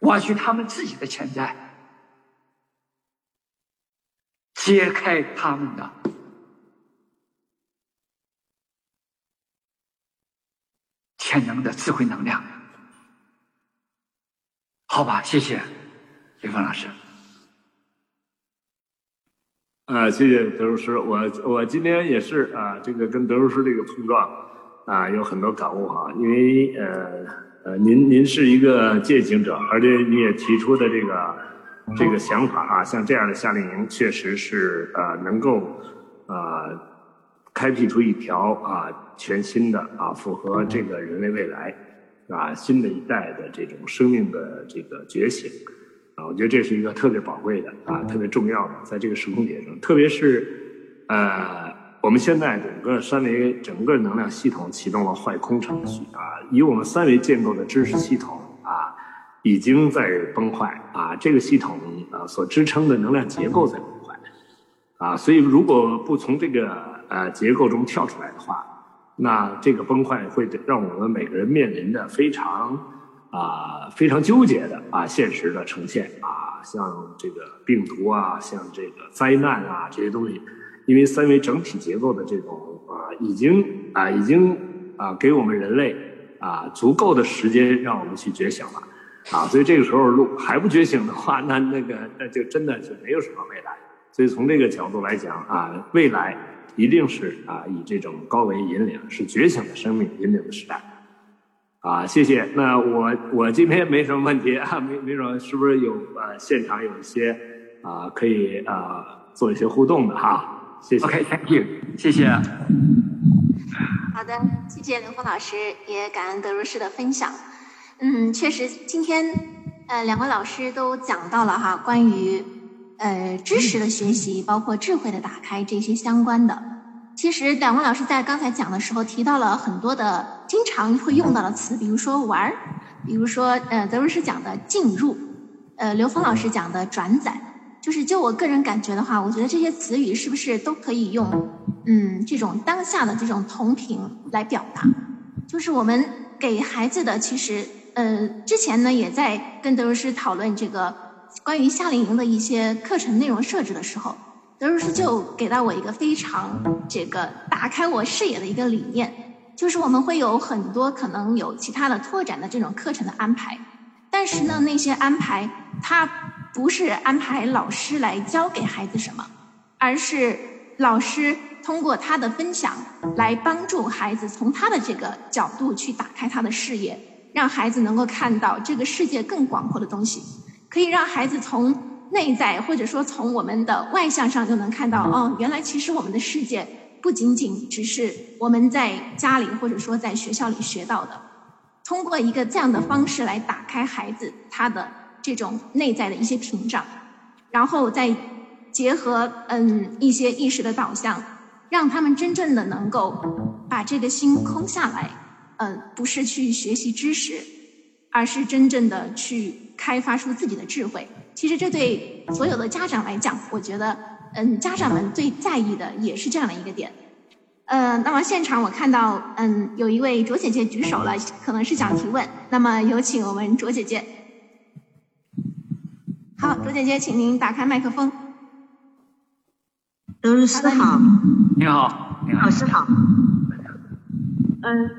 挖掘他们自己的潜在，揭开他们的潜能的智慧能量。好吧，谢谢李峰老师。啊，谢谢德如师，我我今天也是啊，这个跟德如师这个碰撞啊，有很多感悟哈。因为呃呃，您您是一个践行者，而且你也提出的这个这个想法啊，像这样的夏令营，确实是呃能够啊开辟出一条啊全新的啊符合这个人类未来。啊，新的一代的这种生命的这个觉醒，啊，我觉得这是一个特别宝贵的啊，特别重要的，在这个时空点上，特别是呃，我们现在整个三维整个能量系统启动了坏空程序啊，以我们三维建构的知识系统啊，已经在崩坏啊，这个系统啊所支撑的能量结构在崩坏。啊，所以如果不从这个呃结构中跳出来的话。那这个崩坏会让我们每个人面临的非常啊非常纠结的啊现实的呈现啊，像这个病毒啊，像这个灾难啊这些东西，因为三维整体结构的这种啊已经啊已经啊给我们人类啊足够的时间让我们去觉醒了啊，所以这个时候如果还不觉醒的话，那那个那就真的是没有什么未来。所以从这个角度来讲啊，未来。一定是啊，以这种高维引领，是觉醒的生命引领的时代，啊，谢谢。那我我今天没什么问题啊，没没什么，是不是有啊？现场有一些啊，可以啊做一些互动的哈？谢谢。OK，Thank you，谢谢。好的，谢谢刘峰老师，也感恩德如师的分享。嗯，确实，今天呃两位老师都讲到了哈，关于。呃，知识的学习，包括智慧的打开，这些相关的。其实，两位老师在刚才讲的时候提到了很多的经常会用到的词，比如说玩，比如说呃德如师讲的进入，呃刘峰老师讲的转载，就是就我个人感觉的话，我觉得这些词语是不是都可以用嗯这种当下的这种同频来表达？就是我们给孩子的其实呃之前呢也在跟德如师讨论这个关于夏令营的一些课程内容设置的时候。德如师就给到我一个非常这个打开我视野的一个理念，就是我们会有很多可能有其他的拓展的这种课程的安排，但是呢，那些安排它不是安排老师来教给孩子什么，而是老师通过他的分享来帮助孩子从他的这个角度去打开他的视野，让孩子能够看到这个世界更广阔的东西，可以让孩子从。内在或者说从我们的外向上就能看到，哦，原来其实我们的世界不仅仅只是我们在家里或者说在学校里学到的。通过一个这样的方式来打开孩子他的这种内在的一些屏障，然后再结合嗯一些意识的导向，让他们真正的能够把这个心空下来，嗯，不是去学习知识，而是真正的去开发出自己的智慧。其实这对所有的家长来讲，我觉得，嗯，家长们最在意的也是这样的一个点。呃，那么现场我看到，嗯，有一位卓姐姐举手了，可能是想提问。那么有请我们卓姐姐。好，卓姐姐，请您打开麦克风。德律师好。你好，你好。老师好。嗯，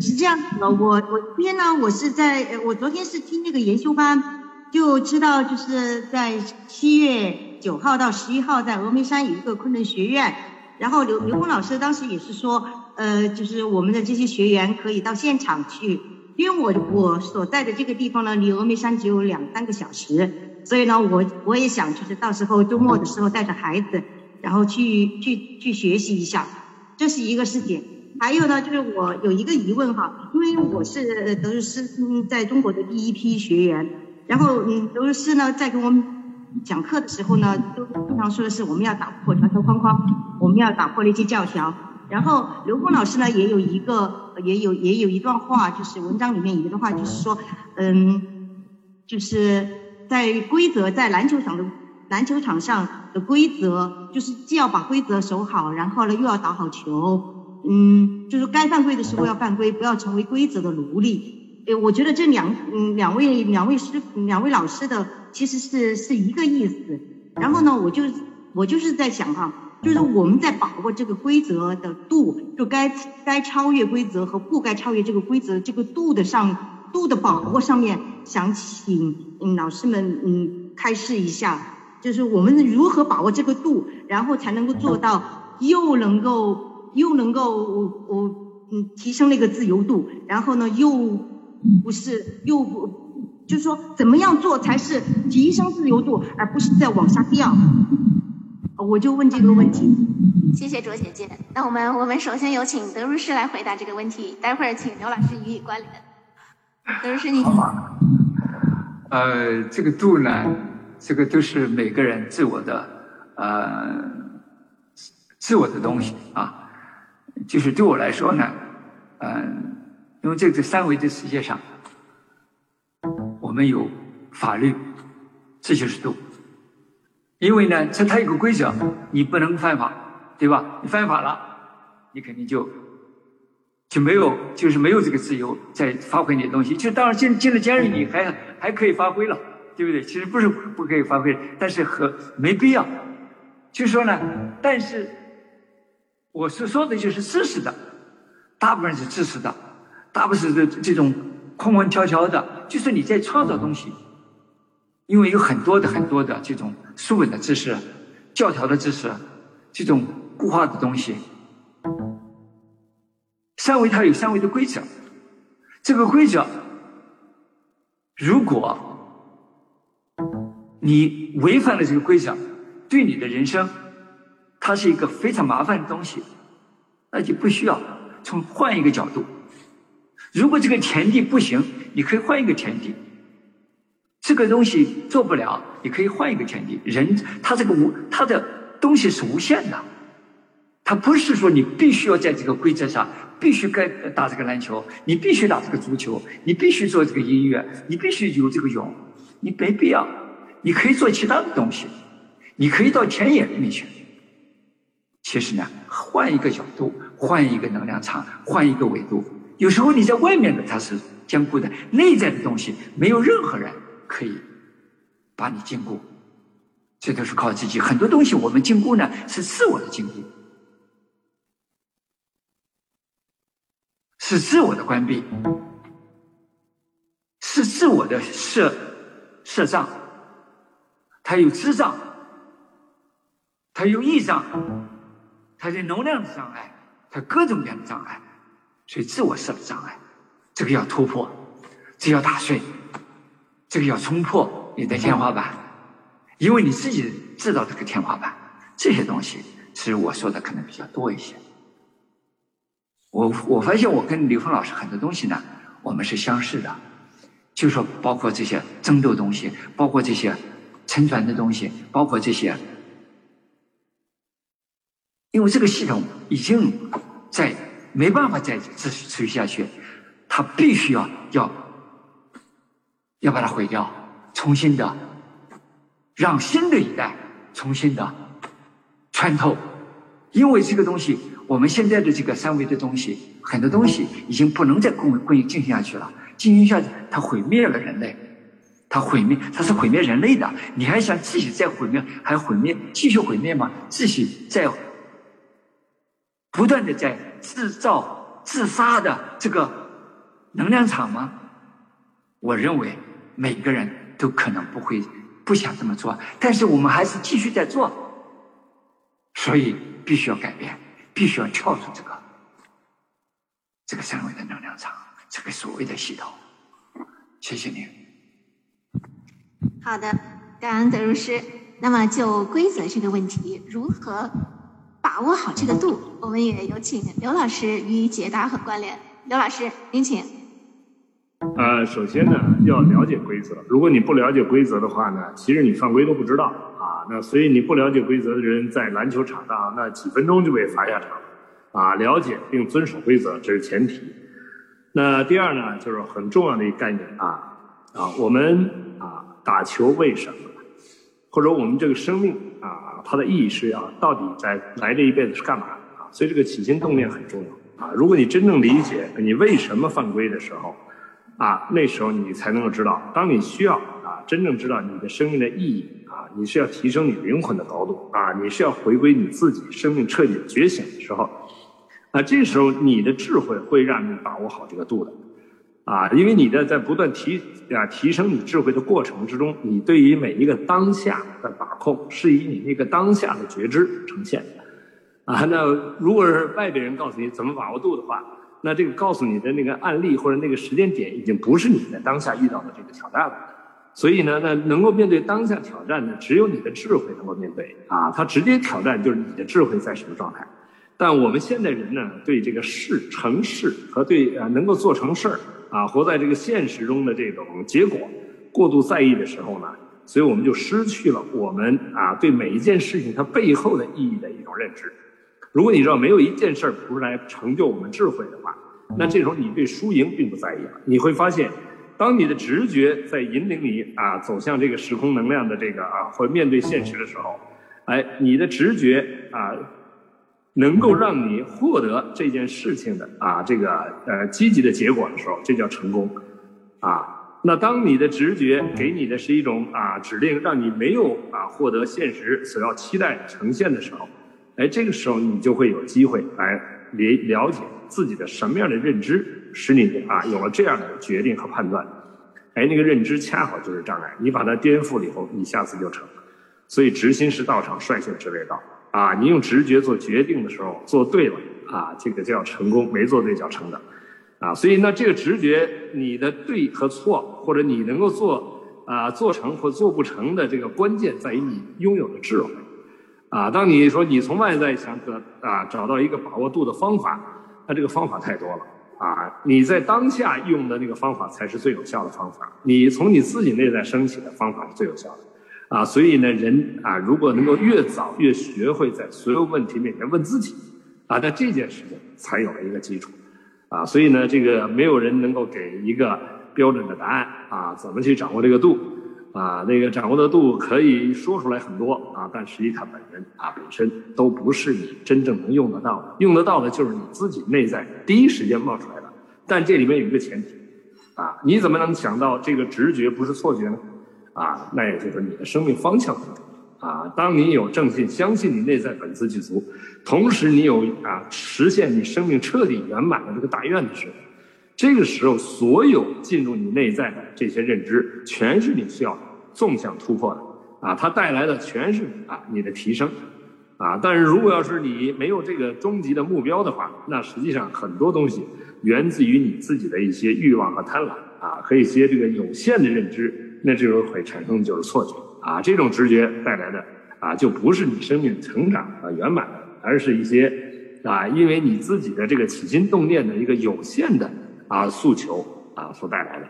是这样子的，我我这边呢，我是在，我昨天是听那个研修班。就知道就是在七月九号到十一号，在峨眉山有一个昆仑学院，然后刘刘峰老师当时也是说，呃，就是我们的这些学员可以到现场去，因为我我所在的这个地方呢，离峨眉山只有两三个小时，所以呢，我我也想就是到时候周末的时候带着孩子，然后去去去学习一下，这是一个事情。还有呢，就是我有一个疑问哈，因为我是德日师在中国的第一批学员。然后，嗯，刘师呢，在给我们讲课的时候呢，都经常说的是我们要打破条条框框，我们要打破那些教条。然后刘峰老师呢，也有一个，也有也有一段话，就是文章里面有一段话，就是说，嗯，就是在规则在篮球场的篮球场上的规则，就是既要把规则守好，然后呢又要打好球，嗯，就是该犯规的时候要犯规，不要成为规则的奴隶。呃，我觉得这两嗯两位两位师两位老师的其实是是一个意思。然后呢，我就我就是在想哈，就是我们在把握这个规则的度，就该该超越规则和不该超越这个规则这个度的上度的把握上面，想请嗯老师们嗯开示一下，就是我们如何把握这个度，然后才能够做到又能够又能够我我嗯提升那个自由度，然后呢又。不是，又不，就是说，怎么样做才是提升自由度，而不是在往下掉？我就问这个问题。谢谢卓姐姐。那我们，我们首先有请德如师来回答这个问题，待会儿请刘老师予以关联。德如师，你好。呃，这个度呢，这个都是每个人自我的，呃，自我的东西啊。就是对我来说呢，嗯。因为这个三维的世界上，我们有法律，这就是度。因为呢，这它有个规则，你不能犯法，对吧？你犯法了，你肯定就就没有，就是没有这个自由在发挥你的东西。就当然进进了监狱，你还还可以发挥了，对不对？其实不是不可以发挥，但是和没必要。就说呢，但是我是说的就是知识的，大部分是知识的。大部分是这这种空空悄悄的，就是你在创造东西，因为有很多的很多的这种书本的知识、教条的知识，这种固化的东西。三维它有三维的规则，这个规则，如果你违反了这个规则，对你的人生，它是一个非常麻烦的东西，那就不需要从换一个角度。如果这个田地不行，你可以换一个田地。这个东西做不了，你可以换一个田地。人他这个无他的东西是无限的，他不是说你必须要在这个规则上必须该打这个篮球，你必须打这个足球，你必须做这个音乐，你必须游这个泳，你没必要，你可以做其他的东西，你可以到田野里面去。其实呢，换一个角度，换一个能量场，换一个维度，有时候你在外面的它是坚固的，内在的东西没有任何人可以把你禁锢，这都是靠自己。很多东西我们禁锢呢，是自我的禁锢。是自我的关闭，是自我的设设障，它有智障，它有异障，它有能量的障碍，它各种各样的障碍，所以自我设的障碍，这个要突破，这要打碎，这个要冲破你的天花板，因为你自己制造这个天花板，这些东西是我说的可能比较多一些。我我发现我跟刘峰老师很多东西呢，我们是相似的，就说包括这些争斗东西，包括这些沉船的东西，包括这些，因为这个系统已经在没办法再持续持续下去，它必须要要要把它毁掉，重新的让新的一代重新的穿透，因为这个东西。我们现在的这个三维的东西，很多东西已经不能再供供应进行下去了。进行下去，它毁灭了人类，它毁灭，它是毁灭人类的。你还想继续再毁灭，还毁灭，继续毁灭吗？继续再不断的在制造自杀的这个能量场吗？我认为每个人都可能不会不想这么做，但是我们还是继续在做，所以必须要改变。必须要跳出这个这个三维的能量场，这个所谓的系统。谢谢您。好的，感恩德如师。那么就规则这个问题，如何把握好这个度？我们也有请刘老师予以解答和关联。刘老师，您请。呃，首先呢，要了解规则。如果你不了解规则的话呢，其实你犯规都不知道啊。那所以你不了解规则的人在篮球场上，那几分钟就被罚下场，啊，了解并遵守规则这是前提。那第二呢，就是很重要的一个概念啊啊，我们啊打球为什么？或者我们这个生命，它的意义是要到底在来这一辈子是干嘛啊？所以这个起心动念很重要啊。如果你真正理解你为什么犯规的时候，啊，那时候你才能够知道，当你需要啊真正知道你的生命的意义。啊，你是要提升你灵魂的高度啊，你是要回归你自己生命彻底觉醒的时候，啊，这时候你的智慧会让你把握好这个度的，啊，因为你的在不断提啊提升你智慧的过程之中，你对于每一个当下的把控是以你那个当下的觉知呈现，啊，那如果是外边人告诉你怎么把握度的话，那这个告诉你的那个案例或者那个时间点已经不是你在当下遇到的这个挑战了。所以呢，那能够面对当下挑战的，只有你的智慧能够面对啊。他直接挑战就是你的智慧在什么状态。但我们现代人呢，对这个事成事和对啊能够做成事儿啊，活在这个现实中的这种结果过度在意的时候呢，所以我们就失去了我们啊对每一件事情它背后的意义的一种认知。如果你知道没有一件事儿不是来成就我们智慧的话，那这时候你对输赢并不在意了。你会发现。当你的直觉在引领你啊走向这个时空能量的这个啊，或面对现实的时候，哎，你的直觉啊，能够让你获得这件事情的啊这个呃积极的结果的时候，这叫成功啊。那当你的直觉给你的是一种啊指令，让你没有啊获得现实所要期待呈现的时候，哎，这个时候你就会有机会来了了解自己的什么样的认知。使你啊有了这样的决定和判断，哎，那个认知恰好就是障碍，你把它颠覆了以后，你下次就成。所以直心是道场率性之谓道啊，你用直觉做决定的时候做对了啊，这个叫成功；没做对叫成的啊。所以那这个直觉，你的对和错，或者你能够做啊做成或做不成的这个关键在于你拥有的智慧啊。当你说你从外在想得啊找到一个把握度的方法，那这个方法太多了。啊，你在当下用的那个方法才是最有效的方法。你从你自己内在升起的方法是最有效的。啊，所以呢，人啊，如果能够越早越学会在所有问题面前问自己，啊，那这件事情才有了一个基础。啊，所以呢，这个没有人能够给一个标准的答案啊，怎么去掌握这个度啊？那个掌握的度可以说出来很多啊，但实际它本人啊本身都不是你真正能用得到的，用得到的就是你自己内在第一时间冒出来的。但这里面有一个前提啊，你怎么能想到这个直觉不是错觉呢？啊，那也就是你的生命方向。啊，当你有正信，相信你内在本自具足，同时你有啊实现你生命彻底圆满的这个大愿的时候，这个时候所有进入你内在的这些认知，全是你需要纵向突破的啊，它带来的全是啊你的提升啊。但是如果要是你没有这个终极的目标的话，那实际上很多东西源自于你自己的一些欲望和贪婪啊，和一些这个有限的认知，那这种会产生的就是错觉。啊，这种直觉带来的啊，就不是你生命成长啊圆满的，而是一些啊，因为你自己的这个起心动念的一个有限的啊诉求啊所带来的。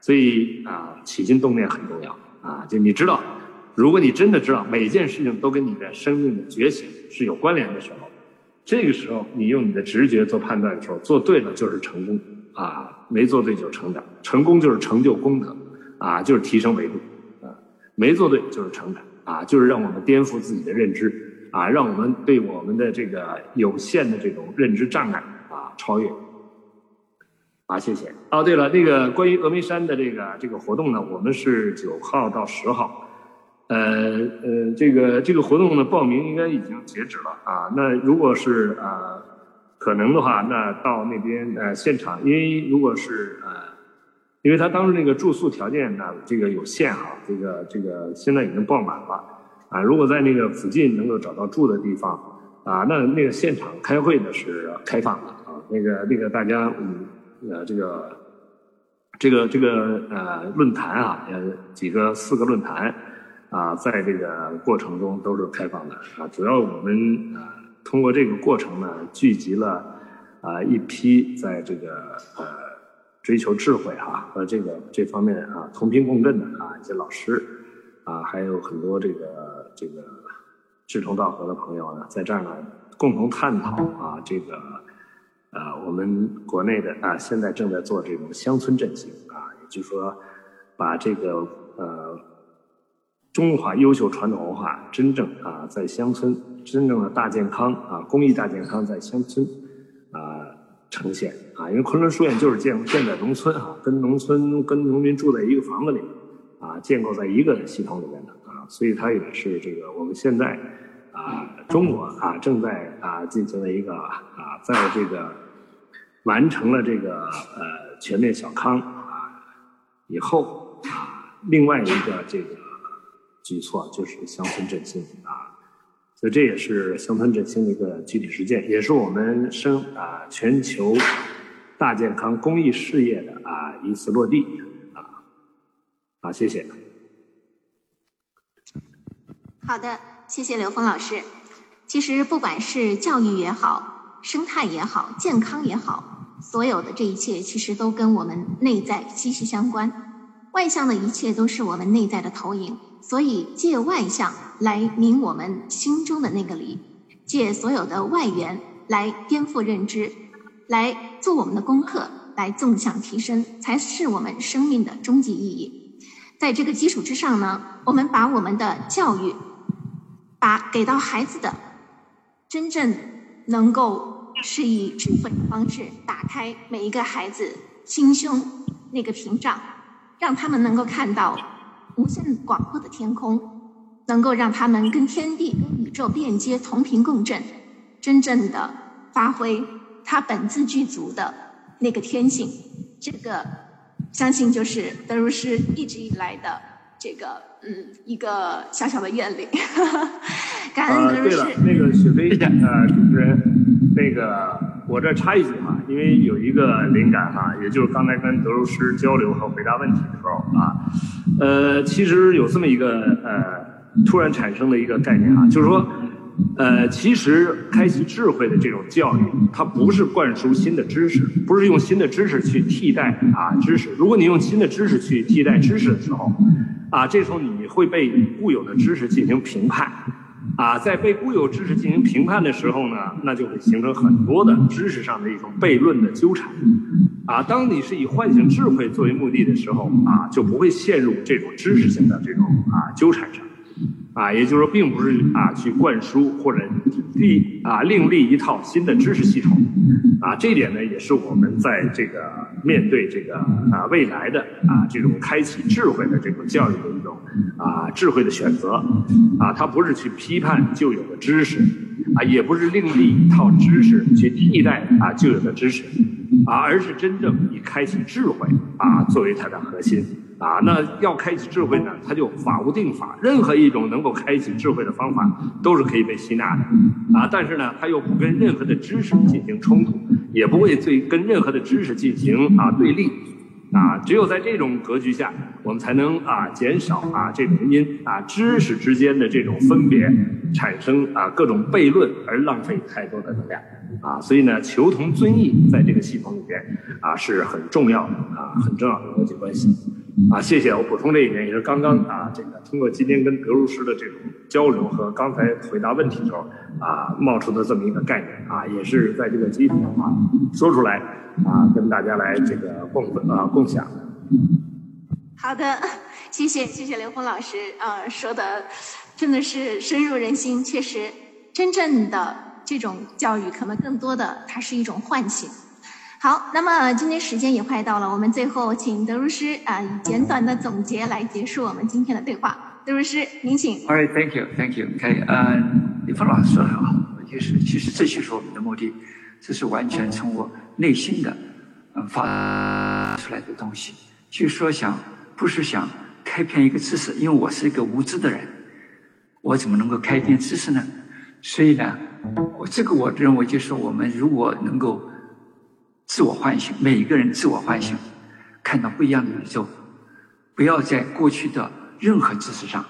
所以啊，起心动念很重要啊。就你知道，如果你真的知道每件事情都跟你的生命的觉醒是有关联的时候，这个时候你用你的直觉做判断的时候，做对了就是成功啊，没做对就成长，成功就是成就功德啊，就是提升维度。啊没做对就是成长啊，就是让我们颠覆自己的认知啊，让我们对我们的这个有限的这种认知障碍啊超越啊，谢谢。哦，对了，那个关于峨眉山的这个这个活动呢，我们是九号到十号，呃呃，这个这个活动的报名应该已经截止了啊。那如果是呃可能的话，那到那边呃现场，因为如果是呃。因为他当时那个住宿条件呢，这个有限哈，这个这个现在已经爆满了，啊，如果在那个附近能够找到住的地方，啊，那那个现场开会呢是开放的啊，那个那个大家嗯呃这个这个这个呃论坛啊，呃几个四个论坛啊，在这个过程中都是开放的啊，主要我们啊通过这个过程呢，聚集了啊一批在这个呃。追求智慧哈和这个这方面啊同频共振的啊一些老师啊还有很多这个这个志同道合的朋友呢在这儿呢共同探讨啊这个呃我们国内的啊现在正在做这种乡村振兴啊也就是说把这个呃中华优秀传统文化真正啊在乡村真正的大健康啊公益大健康在乡村啊。呈现啊，因为昆仑书院就是建建在农村啊，跟农村跟农民住在一个房子里，啊，建构在一个系统里面的啊，所以它也是这个我们现在啊，中国啊正在啊进行了一个啊，在这个完成了这个呃全面小康啊以后啊，另外一个这个举措就是乡村振兴啊。所以这也是乡村振兴的一个具体实践，也是我们生啊全球大健康公益事业的啊一次落地啊，好，谢谢。好的，谢谢刘峰老师。其实不管是教育也好，生态也好，健康也好，所有的这一切其实都跟我们内在息息相关。外向的一切都是我们内在的投影。所以借外向来明我们心中的那个理，借所有的外缘来颠覆认知，来做我们的功课，来纵向提升，才是我们生命的终极意义。在这个基础之上呢，我们把我们的教育，把给到孩子的，真正能够是以智慧的方式打开每一个孩子心胸那个屏障，让他们能够看到。无限广阔的天空，能够让他们跟天地、跟宇宙链接、同频共振，真正的发挥他本自具足的那个天性。这个，相信就是德如师一直以来的这个，嗯，一个小小的愿力。感恩德如师。对了，那个雪飞呃，主持人，那个我这插一句哈，因为有一个灵感哈，也就是刚才跟德如师交流和回答问题的时候啊。呃，其实有这么一个呃突然产生的一个概念啊，就是说，呃，其实开启智慧的这种教育，它不是灌输新的知识，不是用新的知识去替代啊知识。如果你用新的知识去替代知识的时候，啊，这时候你会被固有的知识进行评判，啊，在被固有知识进行评判的时候呢，那就会形成很多的知识上的一种悖论的纠缠。啊，当你是以唤醒智慧作为目的的时候，啊，就不会陷入这种知识性的这种啊纠缠上。啊，也就是说，并不是啊去灌输或者立啊另立一套新的知识系统，啊，这一点呢，也是我们在这个面对这个啊未来的啊这种开启智慧的这种教育的一种啊智慧的选择，啊，它不是去批判旧有的知识，啊，也不是另立一套知识去替代啊旧有的知识，啊，而是真正以开启智慧啊作为它的核心。啊，那要开启智慧呢，它就法无定法，任何一种能够开启智慧的方法都是可以被吸纳的，啊，但是呢，它又不跟任何的知识进行冲突，也不会对跟任何的知识进行啊对立，啊，只有在这种格局下，我们才能啊减少啊这种因啊知识之间的这种分别产生啊各种悖论而浪费太多的能量，啊，所以呢，求同尊异在这个系统里边啊是很重要的啊很重要的逻辑关系。啊，谢谢！我补充这一点，也是刚刚啊，这个通过今天跟德如师的这种交流和刚才回答问题的时候啊，冒出的这么一个概念啊，也是在这个基础上啊说出来啊，跟大家来这个共啊共享。好的，谢谢谢谢刘峰老师啊，说的真的是深入人心，确实真正的这种教育，可能更多的它是一种唤醒。好，那么今天时间也快到了，我们最后请德如师啊以简短的总结来结束我们今天的对话。德如师，您请。All right, thank you, thank you. OK，嗯，李峰老师说的很好，就是其实这就是我们的目的，这是完全从我内心的嗯发出来的东西。就说想不是想开篇一个知识，因为我是一个无知的人，我怎么能够开篇知识呢？所以呢，我这个我认为就是我们如果能够。自我唤醒，每一个人自我唤醒，看到不一样的宇宙，不要在过去的任何知识上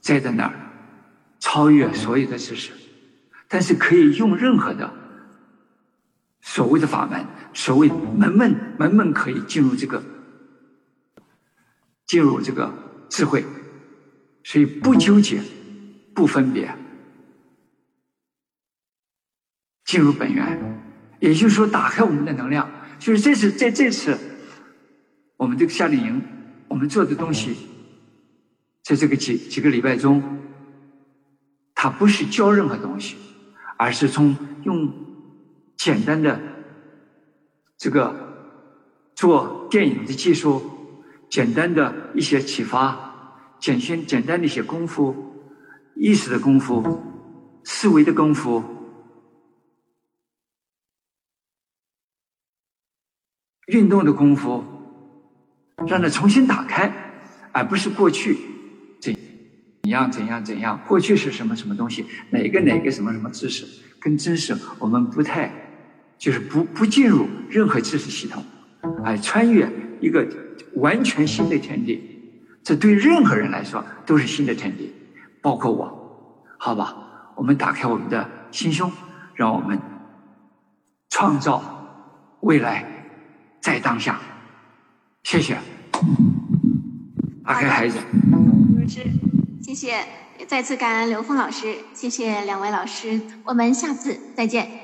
栽在那儿，超越所有的知识，但是可以用任何的所谓的法门，所谓门门门门可以进入这个进入这个智慧，所以不纠结，不分别，进入本源。也就是说，打开我们的能量，就是这次在这次我们这个夏令营，我们做的东西，在这个几几个礼拜中，它不是教任何东西，而是从用简单的这个做电影的技术，简单的一些启发，简先简单的一些功夫，意识的功夫，思维的功夫。运动的功夫，让它重新打开，而不是过去怎怎样怎样怎样。过去是什么什么东西？哪个哪个什么什么知识？跟知识我们不太，就是不不进入任何知识系统，而穿越一个完全新的天地。这对任何人来说都是新的天地，包括我，好吧？我们打开我们的心胸，让我们创造未来。在当下，谢谢。打开孩子。老师，谢谢，再次感恩刘峰老师，谢谢两位老师，我们下次再见。